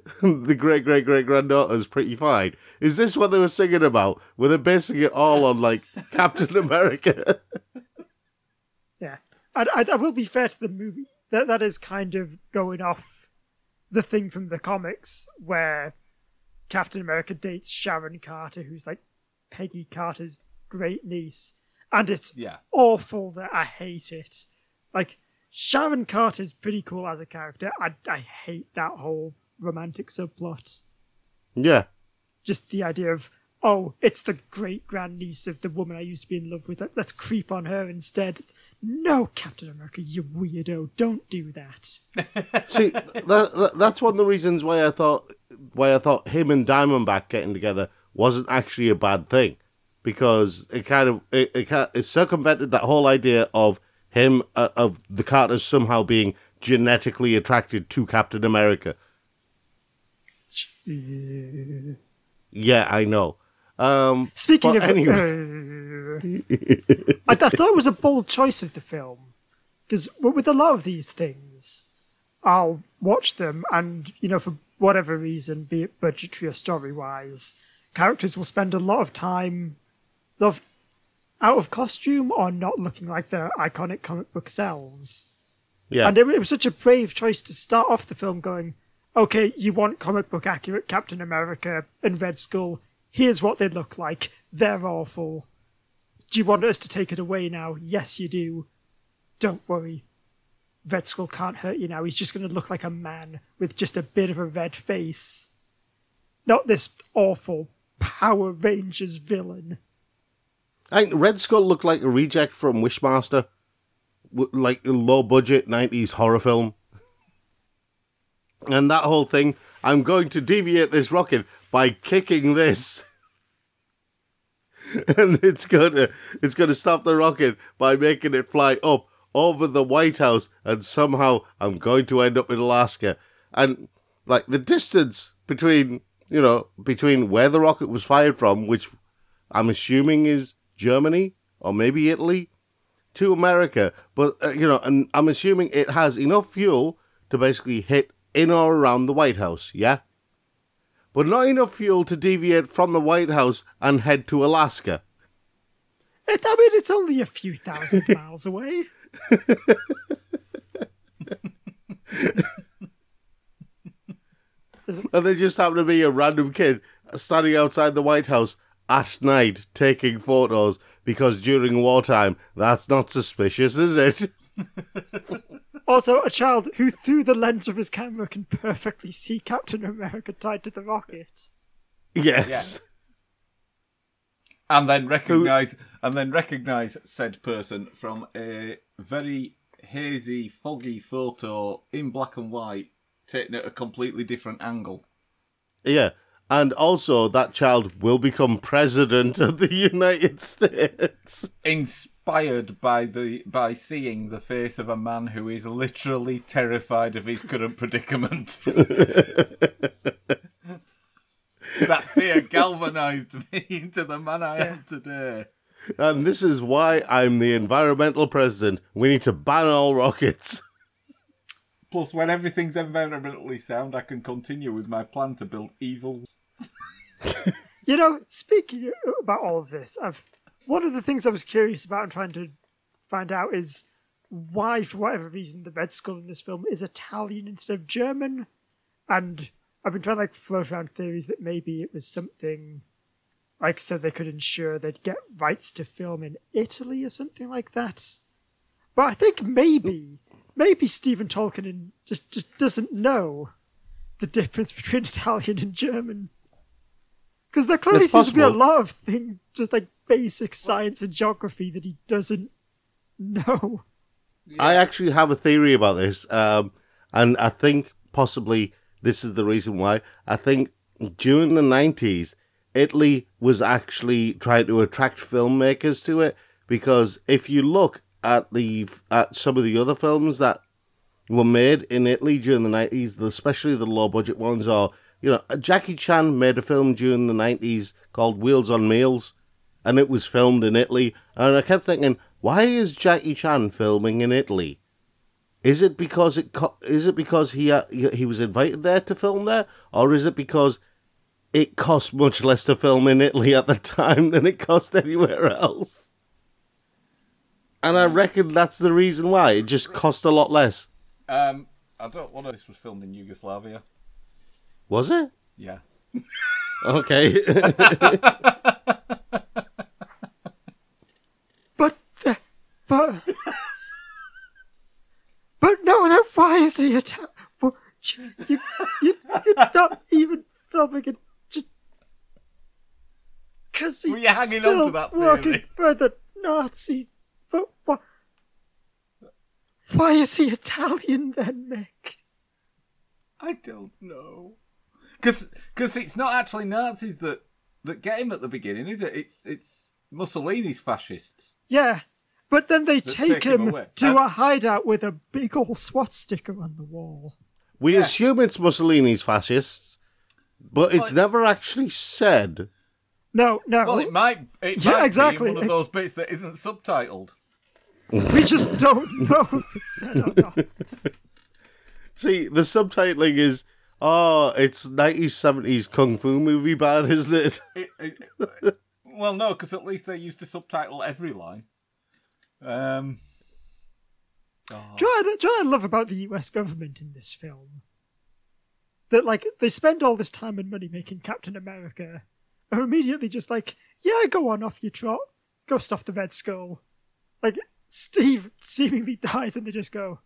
Speaker 3: the great great great granddaughter's pretty fine. Is this what they were singing about? Were they basing it all on like Captain America?
Speaker 1: Yeah. And I, I will be fair to the movie. That that is kind of going off the thing from the comics where Captain America dates Sharon Carter, who's like Peggy Carter's great niece, and it's
Speaker 2: Yeah.
Speaker 1: awful that I hate it. Like Sharon Carter's pretty cool as a character. I I hate that whole romantic subplot.
Speaker 3: yeah.
Speaker 1: Just the idea of oh, it's the great grandniece of the woman I used to be in love with. Let- Let's creep on her instead. No, Captain America, you weirdo! Don't do that.
Speaker 3: See, that, that that's one of the reasons why I thought why I thought him and Diamondback getting together wasn't actually a bad thing, because it kind of it it, kind it circumvented that whole idea of him uh, of the Carters somehow being genetically attracted to Captain America. Yeah, I know. Um,
Speaker 1: Speaking of,
Speaker 3: anyway,
Speaker 1: I, I thought it was a bold choice of the film because with a lot of these things, I'll watch them, and you know, for whatever reason, be it budgetary or story wise, characters will spend a lot of time, of out of costume or not looking like their iconic comic book selves.
Speaker 3: yeah,
Speaker 1: And it, it was such a brave choice to start off the film going, okay, you want comic book accurate Captain America and Red Skull. Here's what they look like. They're awful. Do you want us to take it away now? Yes, you do. Don't worry. Red Skull can't hurt you now. He's just going to look like a man with just a bit of a red face. not this awful Power Rangers villain.
Speaker 3: Think Red Skull looked like a reject from Wishmaster, like a low budget '90s horror film. And that whole thing, I'm going to deviate this rocket by kicking this. and it's gonna it's gonna stop the rocket by making it fly up over the White House and somehow I'm going to end up in Alaska. And like the distance between you know, between where the rocket was fired from, which I'm assuming is Germany or maybe Italy, to America. But, uh, you know, and I'm assuming it has enough fuel to basically hit in or around the White House, yeah? But not enough fuel to deviate from the White House and head to Alaska.
Speaker 1: It, I mean, it's only a few thousand miles away.
Speaker 3: And there just happened to be a random kid standing outside the White House at night taking photos because during wartime, that's not suspicious, is it?
Speaker 1: Also, a child who, through the lens of his camera, can perfectly see Captain America tied to the rocket.
Speaker 3: yes.
Speaker 2: and then recognize and then recognize said person from a very hazy, foggy photo in black and white, taken at a completely different angle.
Speaker 3: Yeah. And also, that child will become president of the United States.
Speaker 2: Inspired by the by seeing the face of a man who is literally terrified of his current predicament. that fear galvanized me into the man I am today.
Speaker 3: And this is why I'm the environmental president. We need to ban all rockets.
Speaker 2: Plus, when everything's environmentally sound, I can continue with my plan to build evils.
Speaker 1: You know, speaking about all of this, I've one of the things I was curious about and trying to find out is why, for whatever reason, the Red Skull in this film is Italian instead of German. And I've been trying to like float around theories that maybe it was something like so they could ensure they'd get rights to film in Italy or something like that. But I think maybe maybe Stephen Tolkin just just doesn't know the difference between Italian and German. Because there clearly
Speaker 3: It's
Speaker 1: seems to be a lot of things, just like basic science and geography, that he doesn't know.
Speaker 3: I actually have a theory about this, um, and I think possibly this is the reason why. I think during the 90s, Italy was actually trying to attract filmmakers to it because if you look at the at some of the other films that were made in Italy during the 90s, especially the low budget ones, or you know, Jackie Chan made a film during the 90s called Wheels on Meals, and it was filmed in Italy. And I kept thinking, why is Jackie Chan filming in Italy? Is it because it co- is it because he uh, he was invited there to film there, or is it because it cost much less to film in Italy at the time than it cost anywhere else? And I reckon that's the reason why it just cost a lot less.
Speaker 2: Um, I don't want to. This was filmed in Yugoslavia.
Speaker 3: Was it?
Speaker 2: Yeah.
Speaker 3: Okay.
Speaker 1: But, the, but, but no, then why is he Italian? Well, you, you, you're not even filming it just because he's
Speaker 2: Were you hanging on
Speaker 1: still
Speaker 2: to that
Speaker 1: working for the Nazis. But why? Why is he Italian then, Nick?
Speaker 2: I don't know. Because it's not actually Nazis that, that get him at the beginning, is it? It's it's Mussolini's fascists.
Speaker 1: Yeah, but then they take,
Speaker 2: take him
Speaker 1: him, to
Speaker 2: And-
Speaker 1: a hideout with a big old SWAT sticker on the wall.
Speaker 3: we
Speaker 2: Yeah.
Speaker 3: assume it's Mussolini's fascists, but it's
Speaker 2: Well-
Speaker 3: never actually said.
Speaker 1: No, no,
Speaker 2: Well, it might. It
Speaker 1: Yeah,
Speaker 2: might
Speaker 1: exactly.
Speaker 2: Be one of those bits that isn't subtitled.
Speaker 1: we just don't know if it's said or not.
Speaker 3: See, the subtitling is, oh, it's 90s, 70s kung fu movie bad, isn't it?
Speaker 2: It, it, well, no, because at least they used to subtitle every line. Um. oh,
Speaker 1: Do you know I- do you know I love about the US government in this film? That, like, they spend all this time and money making Captain America, and immediately just like, yeah, go on off you trot, go stop the Red Skull. Like, Steve seemingly dies, and they just go,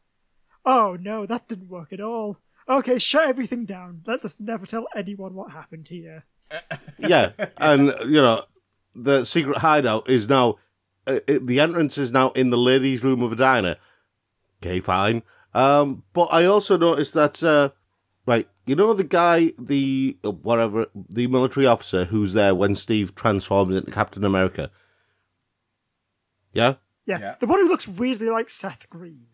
Speaker 1: oh no, that didn't work at all. Okay, shut everything down. Let us never tell anyone what happened here.
Speaker 3: yeah, and you know the secret hideout is now uh, it, the entrance is now in the ladies' room of a diner. Okay, fine. Um, but I also noticed that uh, right, you know the guy, the uh, whatever, the military officer who's there when Steve transforms into Captain America. Yeah.
Speaker 1: Yeah,
Speaker 2: Yeah.
Speaker 1: the one who looks weirdly like Seth Green.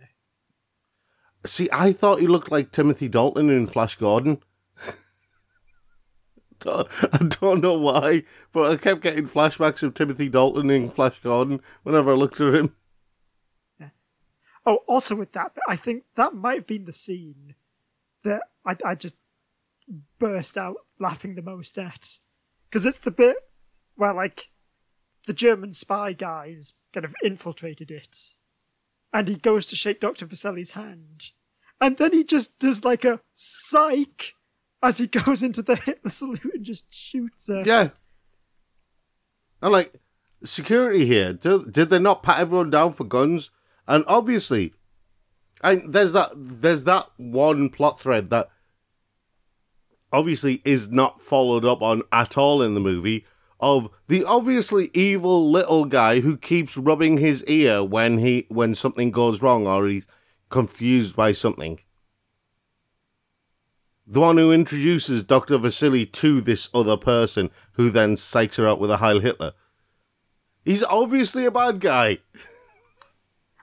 Speaker 3: See, I thought he looked like Timothy Dalton in Flash Gordon. I don't know why, but I kept getting flashbacks of Timothy Dalton in Flash Gordon whenever I looked at him.
Speaker 1: Oh, also with that, I think that might have been the scene that I, I just burst out laughing the most at. Because it's the bit where, like, the German spy guys kind of infiltrated it, and he goes to shake Dr. Vaselli's hand, and then he just does, like, a psych as he goes into the Hitler salute and just shoots her.
Speaker 3: Yeah. And like, security here, did, did they not pat everyone down for guns? And obviously, and there's that there's that one plot thread that obviously is not followed up on at all in the movie of the obviously evil little guy who keeps rubbing his ear when he when something goes wrong or he's confused by something. The one who introduces Dr. Vaselli to this other person who then psychs her out with a Heil Hitler. He's obviously a bad guy.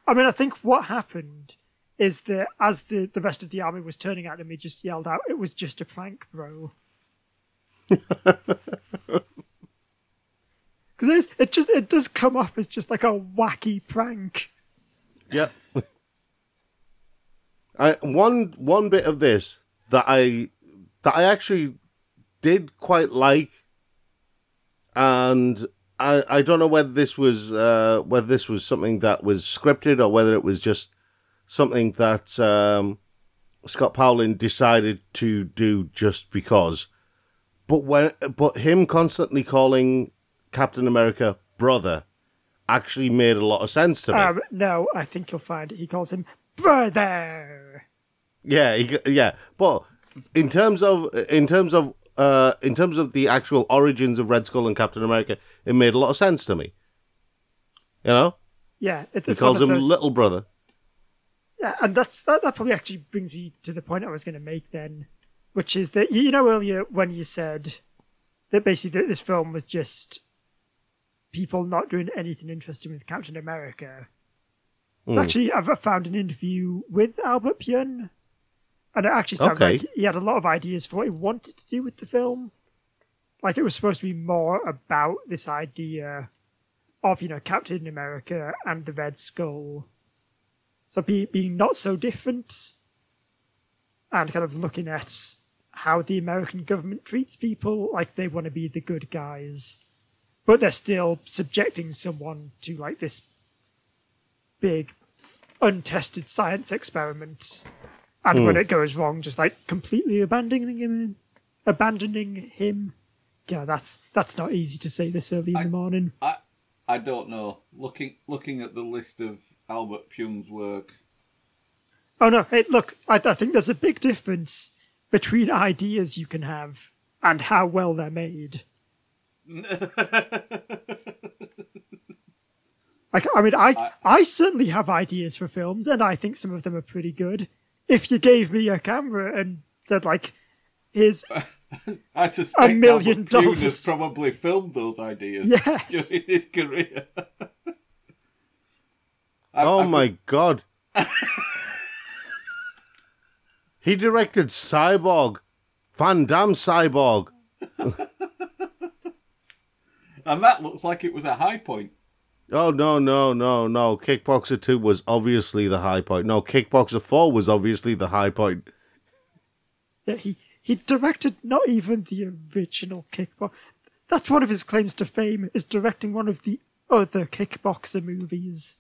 Speaker 1: I mean, I think what happened is that as the, the rest of the army was turning at him, he just yelled out, "It was just a prank, bro." Because it just it does come off as just like a wacky prank.
Speaker 3: Yeah. I one one bit of this that I that I actually did quite like, and I I don't know whether this was uh, whether this was something that was scripted or whether it was just something that um, Scott Paulin decided to do just because. But when but him constantly calling Captain America brother actually made a lot of sense to me.
Speaker 1: Um, no, I think you'll find he calls him brother.
Speaker 3: Yeah, he, yeah, but in terms of in terms of uh in terms of the actual origins of Red Skull and Captain America, it made a lot of sense to me. You know,
Speaker 1: Yeah, it,
Speaker 3: he calls him
Speaker 1: those-
Speaker 3: little brother.
Speaker 1: Yeah, and that's that, that probably actually brings me to the point I was going to make then, which is that you know earlier when you said that basically this film was just people not doing anything interesting with Captain America. It's hmm. actually I've found an interview with Albert Pyun, and it actually sounds
Speaker 3: Okay.
Speaker 1: like he had a lot of ideas for what he wanted to do with the film. Like it was supposed to be more about this idea of you know Captain America and the Red Skull so be, being not so different and kind of looking at how the American government treats people like they want to be the good guys, but they're still subjecting someone to like this big, untested science experiment. And when hmm. it goes wrong, just like completely abandoning him, abandoning him. Yeah, that's that's not easy to say this early in the morning.
Speaker 2: I I don't know. Looking looking at the list of Albert Pyun's work,
Speaker 1: Oh no! Hey, look, I, I think there's a big difference between ideas you can have and how well they're made. Like, I mean, I I certainly have ideas for films, and I think some of them are pretty good. If you gave me a camera and said like, "Here's
Speaker 2: I suspect
Speaker 1: A million
Speaker 2: Albert
Speaker 1: dollars.
Speaker 2: has probably filmed those ideas
Speaker 1: Yes.
Speaker 2: during his career. I-
Speaker 3: Oh
Speaker 2: I could-
Speaker 3: my god! he directed Cyborg, Van Damme Cyborg.
Speaker 2: And that looks like it was a high point.
Speaker 3: Oh no no no no! Kickboxer two was obviously the high point. No, Kickboxer four was obviously the high point.
Speaker 1: Yeah, he he directed not even the original Kickboxer. That's one of his claims to fame is directing one of the other Kickboxer movies.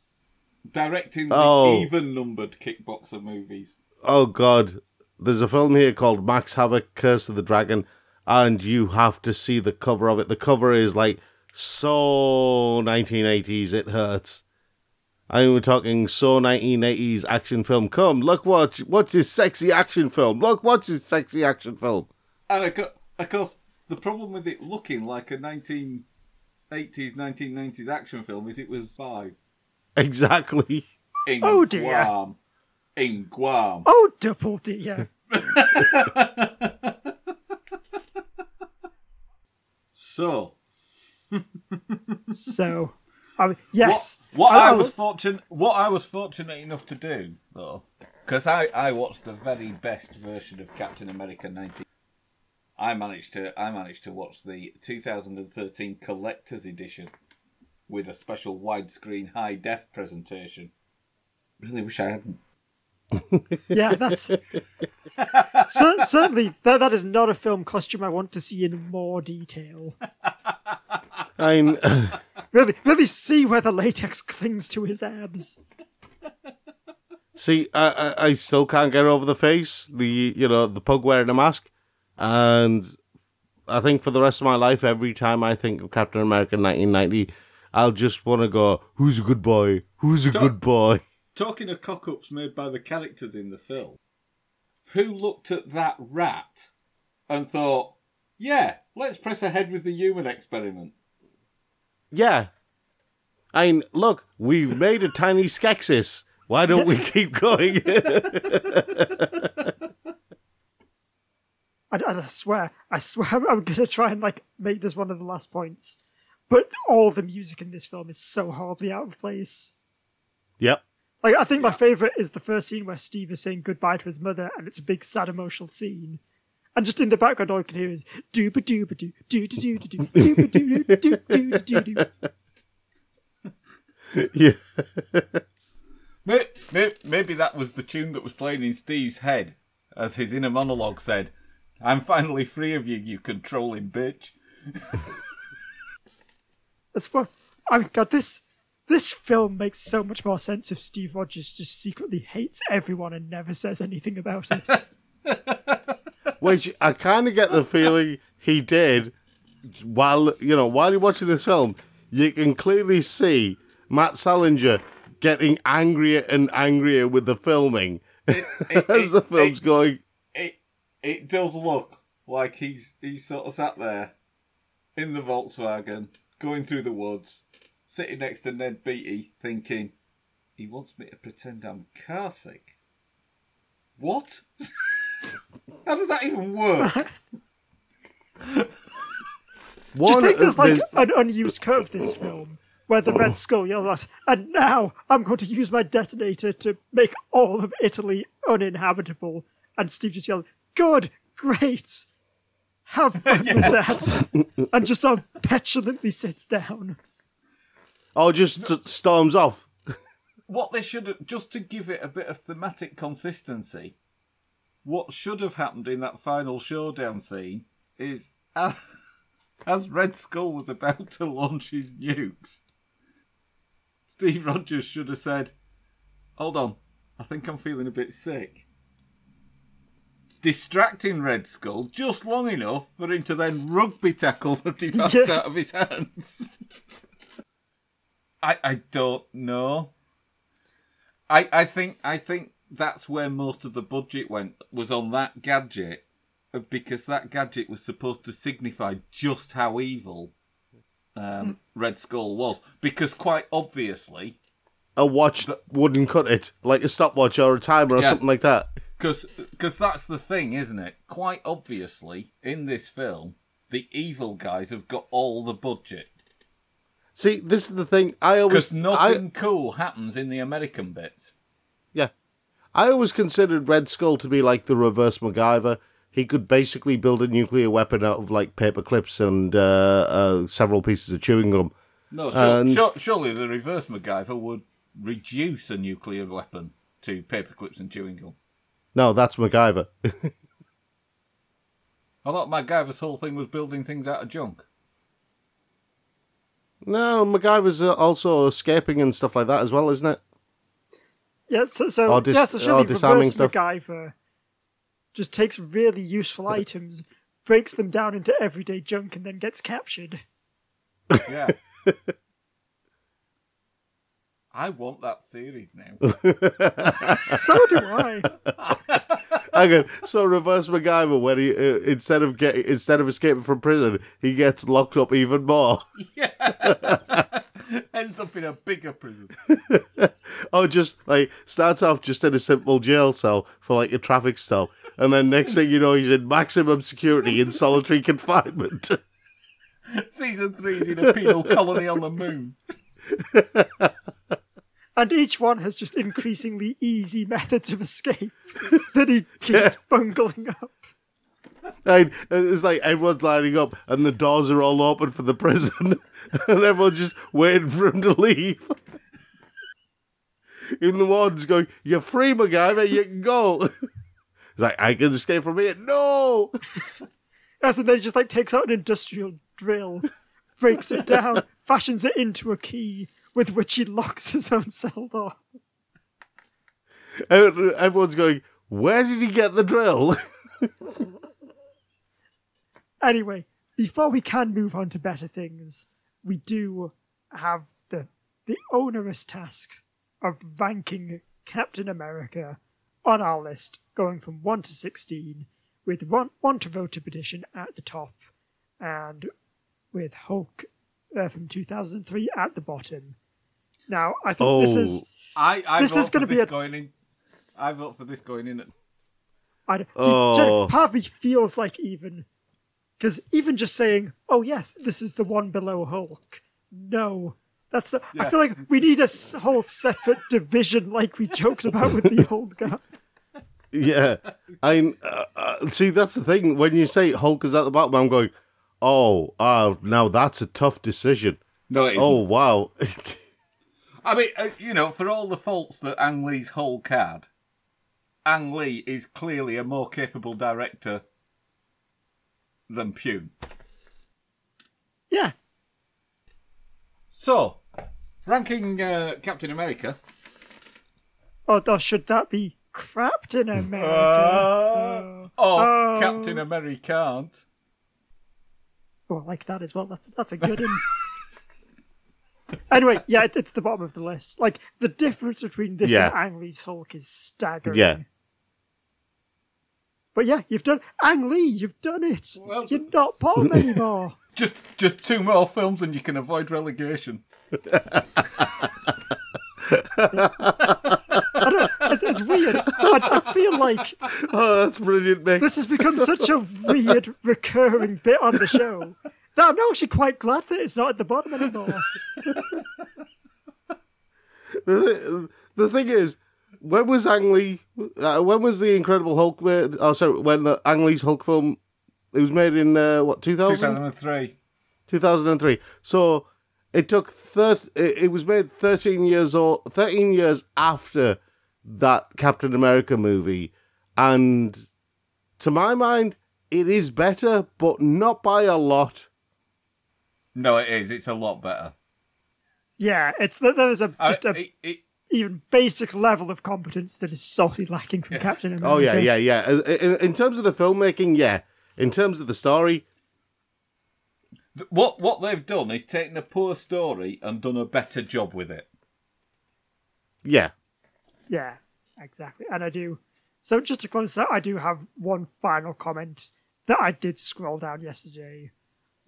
Speaker 2: Directing the
Speaker 3: Oh.
Speaker 2: even numbered kickboxer movies.
Speaker 3: Oh god, there's a film here called Max Havoc: Curse of the Dragon, and you have to see the cover of it. The cover is like so 1980s, it hurts. I mean, we're talking so 1980s action film. Come, look what what's his sexy action film. Look, what's his sexy action film.
Speaker 2: And of co- of course, the problem with it looking like a 1980s, 1990s action film is it was five
Speaker 3: Exactly.
Speaker 2: in
Speaker 1: Oh, dear.
Speaker 2: Guam. In Guam.
Speaker 1: Oh, double dear.
Speaker 2: So,
Speaker 1: So, I yes.
Speaker 2: what, what I
Speaker 1: Oh,
Speaker 2: was fortunate, what I was fortunate enough to do though, because I I watched the very best version of Captain America 19. I managed to I managed to watch the 2013 collector's edition with a special widescreen high def presentation. Really wish I hadn't.
Speaker 1: Yeah, that's Cer- certainly that that is not a film costume I want to see in more detail.
Speaker 3: I mean,
Speaker 1: Really, really see where the latex clings to his abs.
Speaker 3: see, I, I I still can't get over the face, the you know the pug wearing a mask, and I think for the rest of my life, every time I think of Captain America 1990, I'll just want to go, "Who's a good boy? Who's a good boy?"
Speaker 2: Talking of cock ups made by the characters in the film, who looked at that rat and thought, yeah, let's press ahead with the human experiment?
Speaker 3: Yeah. I mean, look, we've made a tiny Skeksis. Why don't we keep going?
Speaker 1: I, I swear, I swear, I'm gonna try and like make this one of the last points. But all the music in this film is so horribly out of place.
Speaker 3: yep.
Speaker 1: Like, I think my favorite is the first scene where Steve is saying goodbye to his mother, and it's a big sad emotional scene. And just in the background, all I can hear is dooba dooba doo doo doo doo doo dooba doo doo doo doo doo doo.
Speaker 3: Yeah.
Speaker 2: Maybe, maybe that was the tune that was playing in Steve's head as his inner monologue said, I'm finally free of you, you controlling bitch.
Speaker 1: That's what. I mean, God, this this film makes so much more sense if Steve Rogers just secretly hates everyone and never says anything about it.
Speaker 3: Which I kind of get the feeling he did while, you know, while you're watching this film, you can clearly see Matt Salinger getting angrier and angrier with the filming
Speaker 2: It,
Speaker 3: as the film's
Speaker 2: it,
Speaker 3: going.
Speaker 2: it, it does look like he's he's sort of sat there in the Volkswagen, going through the woods, sitting next to Ned Beatty, thinking, he wants me to pretend I'm car sick. What? How does that even work?
Speaker 3: One,
Speaker 1: Just think there's like
Speaker 3: there's-
Speaker 1: an unused cut of this film where the Red Skull yells out, and now I'm going to use my detonator to make all of Italy uninhabitable. And Steve just yells, Good, great, have fun with that. and just sort of petulantly sits down.
Speaker 3: oh, just t- storms off.
Speaker 2: what they should have, just to give it a bit of thematic consistency, what should have happened in that final showdown scene is as, as Red Skull was about to launch his nukes, Steve Rogers should have said, Hold on, I think I'm feeling a bit sick. Distracting Red Skull just long enough for him to then rugby tackle the device
Speaker 1: Yeah.
Speaker 2: out of his hands. I I don't know. I I think I think that's where most of the budget went was on that gadget uh, because that gadget was supposed to signify just how evil um, Red Skull was because quite obviously
Speaker 3: A watch wouldn't cut it, like a stopwatch or a timer or
Speaker 2: Yeah.
Speaker 3: something like that.
Speaker 2: because that's the thing isn't it quite obviously in this film the evil guys have got all the budget
Speaker 3: See, this is the thing. I always,
Speaker 2: because
Speaker 3: I,
Speaker 2: nothing cool happens in the American bits
Speaker 3: yeah, I always considered Red Skull to be like the reverse MacGyver. He could basically build a nuclear weapon out of like paper clips and uh, uh, several pieces of chewing gum.
Speaker 2: No, sure,
Speaker 3: And-
Speaker 2: sure, surely the reverse MacGyver would reduce a nuclear weapon to paper clips and chewing gum.
Speaker 3: No, that's MacGyver.
Speaker 2: I thought MacGyver's whole thing was building things out of junk.
Speaker 3: no, MacGyver's uh, also escaping and stuff like that as well, isn't it?
Speaker 1: Yeah, so, so,
Speaker 3: Or dis-
Speaker 1: yeah, so surely
Speaker 3: or disarming
Speaker 1: reverse
Speaker 3: stuff.
Speaker 1: MacGyver just takes really useful items, breaks them down into everyday junk, and then gets captured.
Speaker 2: Yeah. I want that series now.
Speaker 1: So do I.
Speaker 3: Hang on. So reverse MacGyver, when he uh, instead of getting instead of escaping from prison, he gets locked up even more.
Speaker 2: Ends up in a bigger prison.
Speaker 3: Oh, just like starts off just in a simple jail cell for like a traffic stop, and then next thing you know, he's in maximum security in solitary confinement.
Speaker 2: Season three is in a penal colony on the moon.
Speaker 1: And each one has just increasingly easy methods of escape that he keeps bungling up.
Speaker 3: And it's like everyone's lining up, and the doors are all open for the prison, and everyone's just waiting for him to leave. In the warden's going, "You're free, MacGyver. You can go." He's like, "I can escape from here." No.
Speaker 1: As and then he just like takes out an industrial drill, breaks it down, fashions it into a key with which he locks his own cell door.
Speaker 3: Everyone's going, "Where did he get the drill?"
Speaker 1: Anyway, before we can move on to better things, we do have the the onerous task of ranking Captain America on our list, going from one to sixteen, with one, one to vote petition at the top, and with Hulk uh, from two thousand three at the bottom. Now, I think this
Speaker 3: Oh.
Speaker 1: is
Speaker 2: I, I
Speaker 1: This is gonna
Speaker 2: for
Speaker 1: be
Speaker 2: this
Speaker 1: a-
Speaker 2: going in. I vote for this going in. At,
Speaker 1: I don't- see,
Speaker 3: Oh.
Speaker 1: Jack, part of me feels like even because even just saying, "Oh yes, this is the one below Hulk," no, that's the, I feel like we need a whole separate division, like we joked about with the old guy.
Speaker 3: yeah, I uh, uh, see. That's the thing. When you say Hulk is at the bottom, I'm going, "Oh, uh, now that's a tough decision."
Speaker 2: no, it isn't.
Speaker 3: Oh wow.
Speaker 2: I mean, uh, you know, for all the faults that Ang Lee's Hulk had, Ang Lee is clearly a more capable director than Pyun.
Speaker 1: Yeah,
Speaker 2: So, ranking uh, Captain America.
Speaker 1: Oh, or should that be Captain America?
Speaker 2: Uh, or
Speaker 1: Oh.
Speaker 2: Captain America can't.
Speaker 1: oh, I like that as well. That's that's a good one. Anyway, yeah, it, it's the bottom of the list. Like the difference between this
Speaker 3: Yeah.
Speaker 1: and Ang Lee's Hulk is staggering.
Speaker 3: Yeah.
Speaker 1: But yeah, you've done Ang Lee. You've done it.
Speaker 2: Well-
Speaker 1: You're not bottom anymore.
Speaker 2: Just, just two more films and you can avoid relegation.
Speaker 1: It's, it's weird. I, I feel like
Speaker 3: oh, that's brilliant, Mick.
Speaker 1: this has become such a weird recurring bit on the show that I'm actually quite glad that it's not at the bottom anymore.
Speaker 3: the, the thing is, when was Ang Lee? Uh, when was the Incredible Hulk made? Oh, sorry, when the Ang Lee's Hulk film? It was made in uh, what 2000?
Speaker 2: 2003.
Speaker 3: 2003. So it took thir- it, it was made 13 years old 13 years after that Captain America movie and to my mind it is better but not by a lot.
Speaker 2: No, it is. It's a lot better.
Speaker 1: Yeah, it's that there's a just a
Speaker 2: it- it-
Speaker 1: even basic level of competence that is sorely lacking from Captain America.
Speaker 3: Oh yeah, yeah, yeah. In, in terms of the filmmaking, yeah. In terms of the story,
Speaker 2: what what they've done is taken a poor story and done a better job with it.
Speaker 3: yeah.
Speaker 1: Yeah, exactly. And I do. So just to close out, I do have one final comment that I did scroll down yesterday,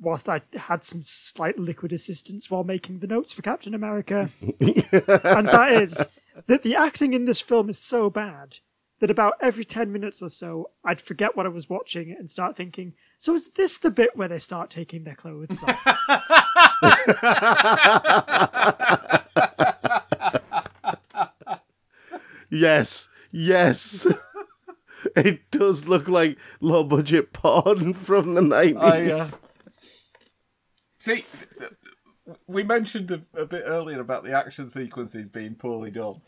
Speaker 1: whilst I had some slight liquid assistance while making the notes for Captain America, and that is that the acting in this film is so bad that about every ten minutes or so, I'd forget what I was watching and start thinking. So is this the bit where they start taking their clothes off?
Speaker 3: Yes. Yes. it does look like low budget porn from the 90s.
Speaker 2: I, uh, see, we mentioned a, a bit earlier about the action sequences being poorly done.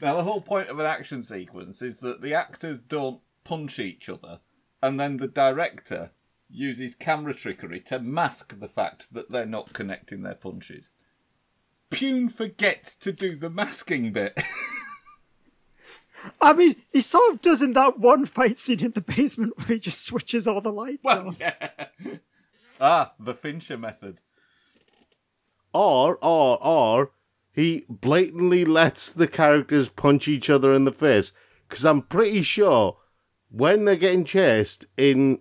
Speaker 2: Now, the whole point of an action sequence is that the actors don't punch each other, and then the director uses camera trickery to mask the fact that they're not connecting their punches. Pyun forgets to do the masking bit.
Speaker 1: I mean, he sort of does in that one fight scene in the basement where he just switches all the lights
Speaker 2: well,
Speaker 1: off.
Speaker 2: yeah. Ah, the Fincher method.
Speaker 3: Or, or, or he blatantly lets the characters punch each other in the face. Because I'm pretty sure when they're getting chased in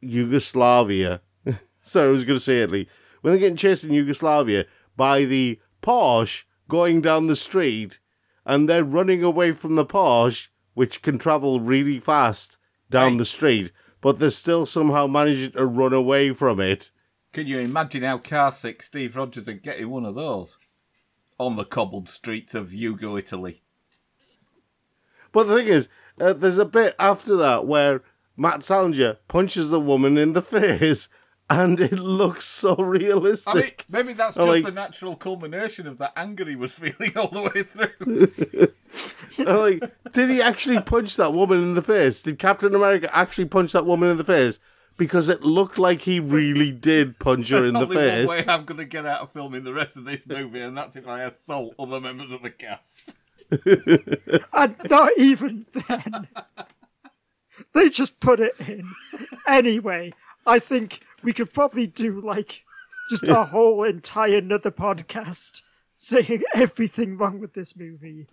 Speaker 3: Yugoslavia, sorry, I was going to say Italy, when they're getting chased in Yugoslavia by the Porsche going down the street and they're running away from the Porsche, which can travel really fast down
Speaker 2: Right.
Speaker 3: the street, but they're still somehow managing to run away from it.
Speaker 2: Can you imagine how car sick Steve Rogers would getting one of those? On the cobbled streets of Yugo, Italy.
Speaker 3: But the thing is, uh, there's a bit after that where Matt Salinger punches the woman in the face, and it looks so
Speaker 2: I mean,
Speaker 3: realistic.
Speaker 2: maybe that's just
Speaker 3: like-
Speaker 2: the natural culmination of the anger he was feeling all the way through.
Speaker 3: Like, did he actually punch that woman in the face? Did Captain America actually punch that woman in the face? Because it looked like he really did punch her
Speaker 2: There's
Speaker 3: in the
Speaker 2: only one way. I'm going to get out of filming the rest of this movie, and that's if I assault other members of the cast.
Speaker 1: And not even then. They just put it in. Anyway, I think we could probably do like just a whole entire another podcast saying everything wrong with this movie.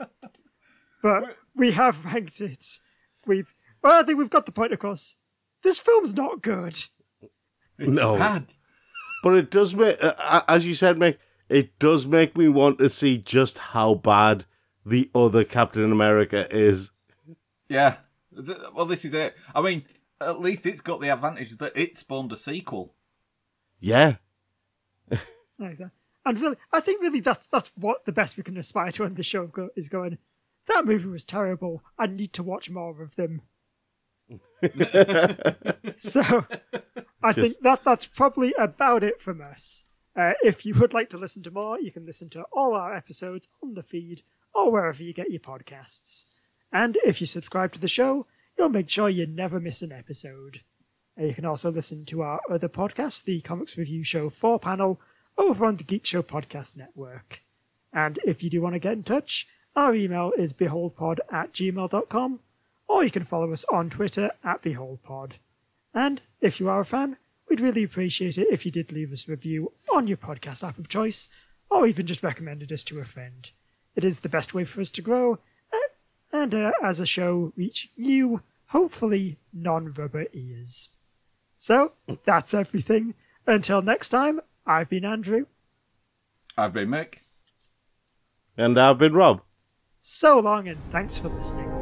Speaker 1: But we have ranked it. We've well, I think we've got the point across. This film's not good.
Speaker 2: It's
Speaker 3: No.
Speaker 2: bad.
Speaker 3: But it does make, uh, as you said, Mick, it does make me want to see just how bad the other Captain America is.
Speaker 2: Yeah. Well, this is it. I mean, at least it's got the advantage that it spawned a sequel.
Speaker 3: Yeah.
Speaker 1: Exactly. And really, I think really that's that's what the best we can aspire to on the show go, is going. That movie was terrible. I need to watch more of them. so, I think that that's probably about it from us. Uh, if you would like to listen to more, you can listen to all our episodes on the feed or wherever you get your podcasts. And if you subscribe to the show, you'll make sure you never miss an episode. And you can also listen to our other podcast, the Comics Review Show 4 panel, over on the Geek Show Podcast Network. And if you do want to get in touch, our email is beholdpod at gmail.com, or you can follow us on Twitter at beholdpod. And if you are a fan, we'd really appreciate it if you did leave us a review on your podcast app of choice, or even just recommended us to a friend. It is the best way for us to grow, uh, and uh, as a show, reach new, hopefully non rubber ears. So, that's everything. Until next time, I've been Andrew.
Speaker 2: I've been Mick.
Speaker 3: And I've been Rob.
Speaker 1: So long, and thanks for listening.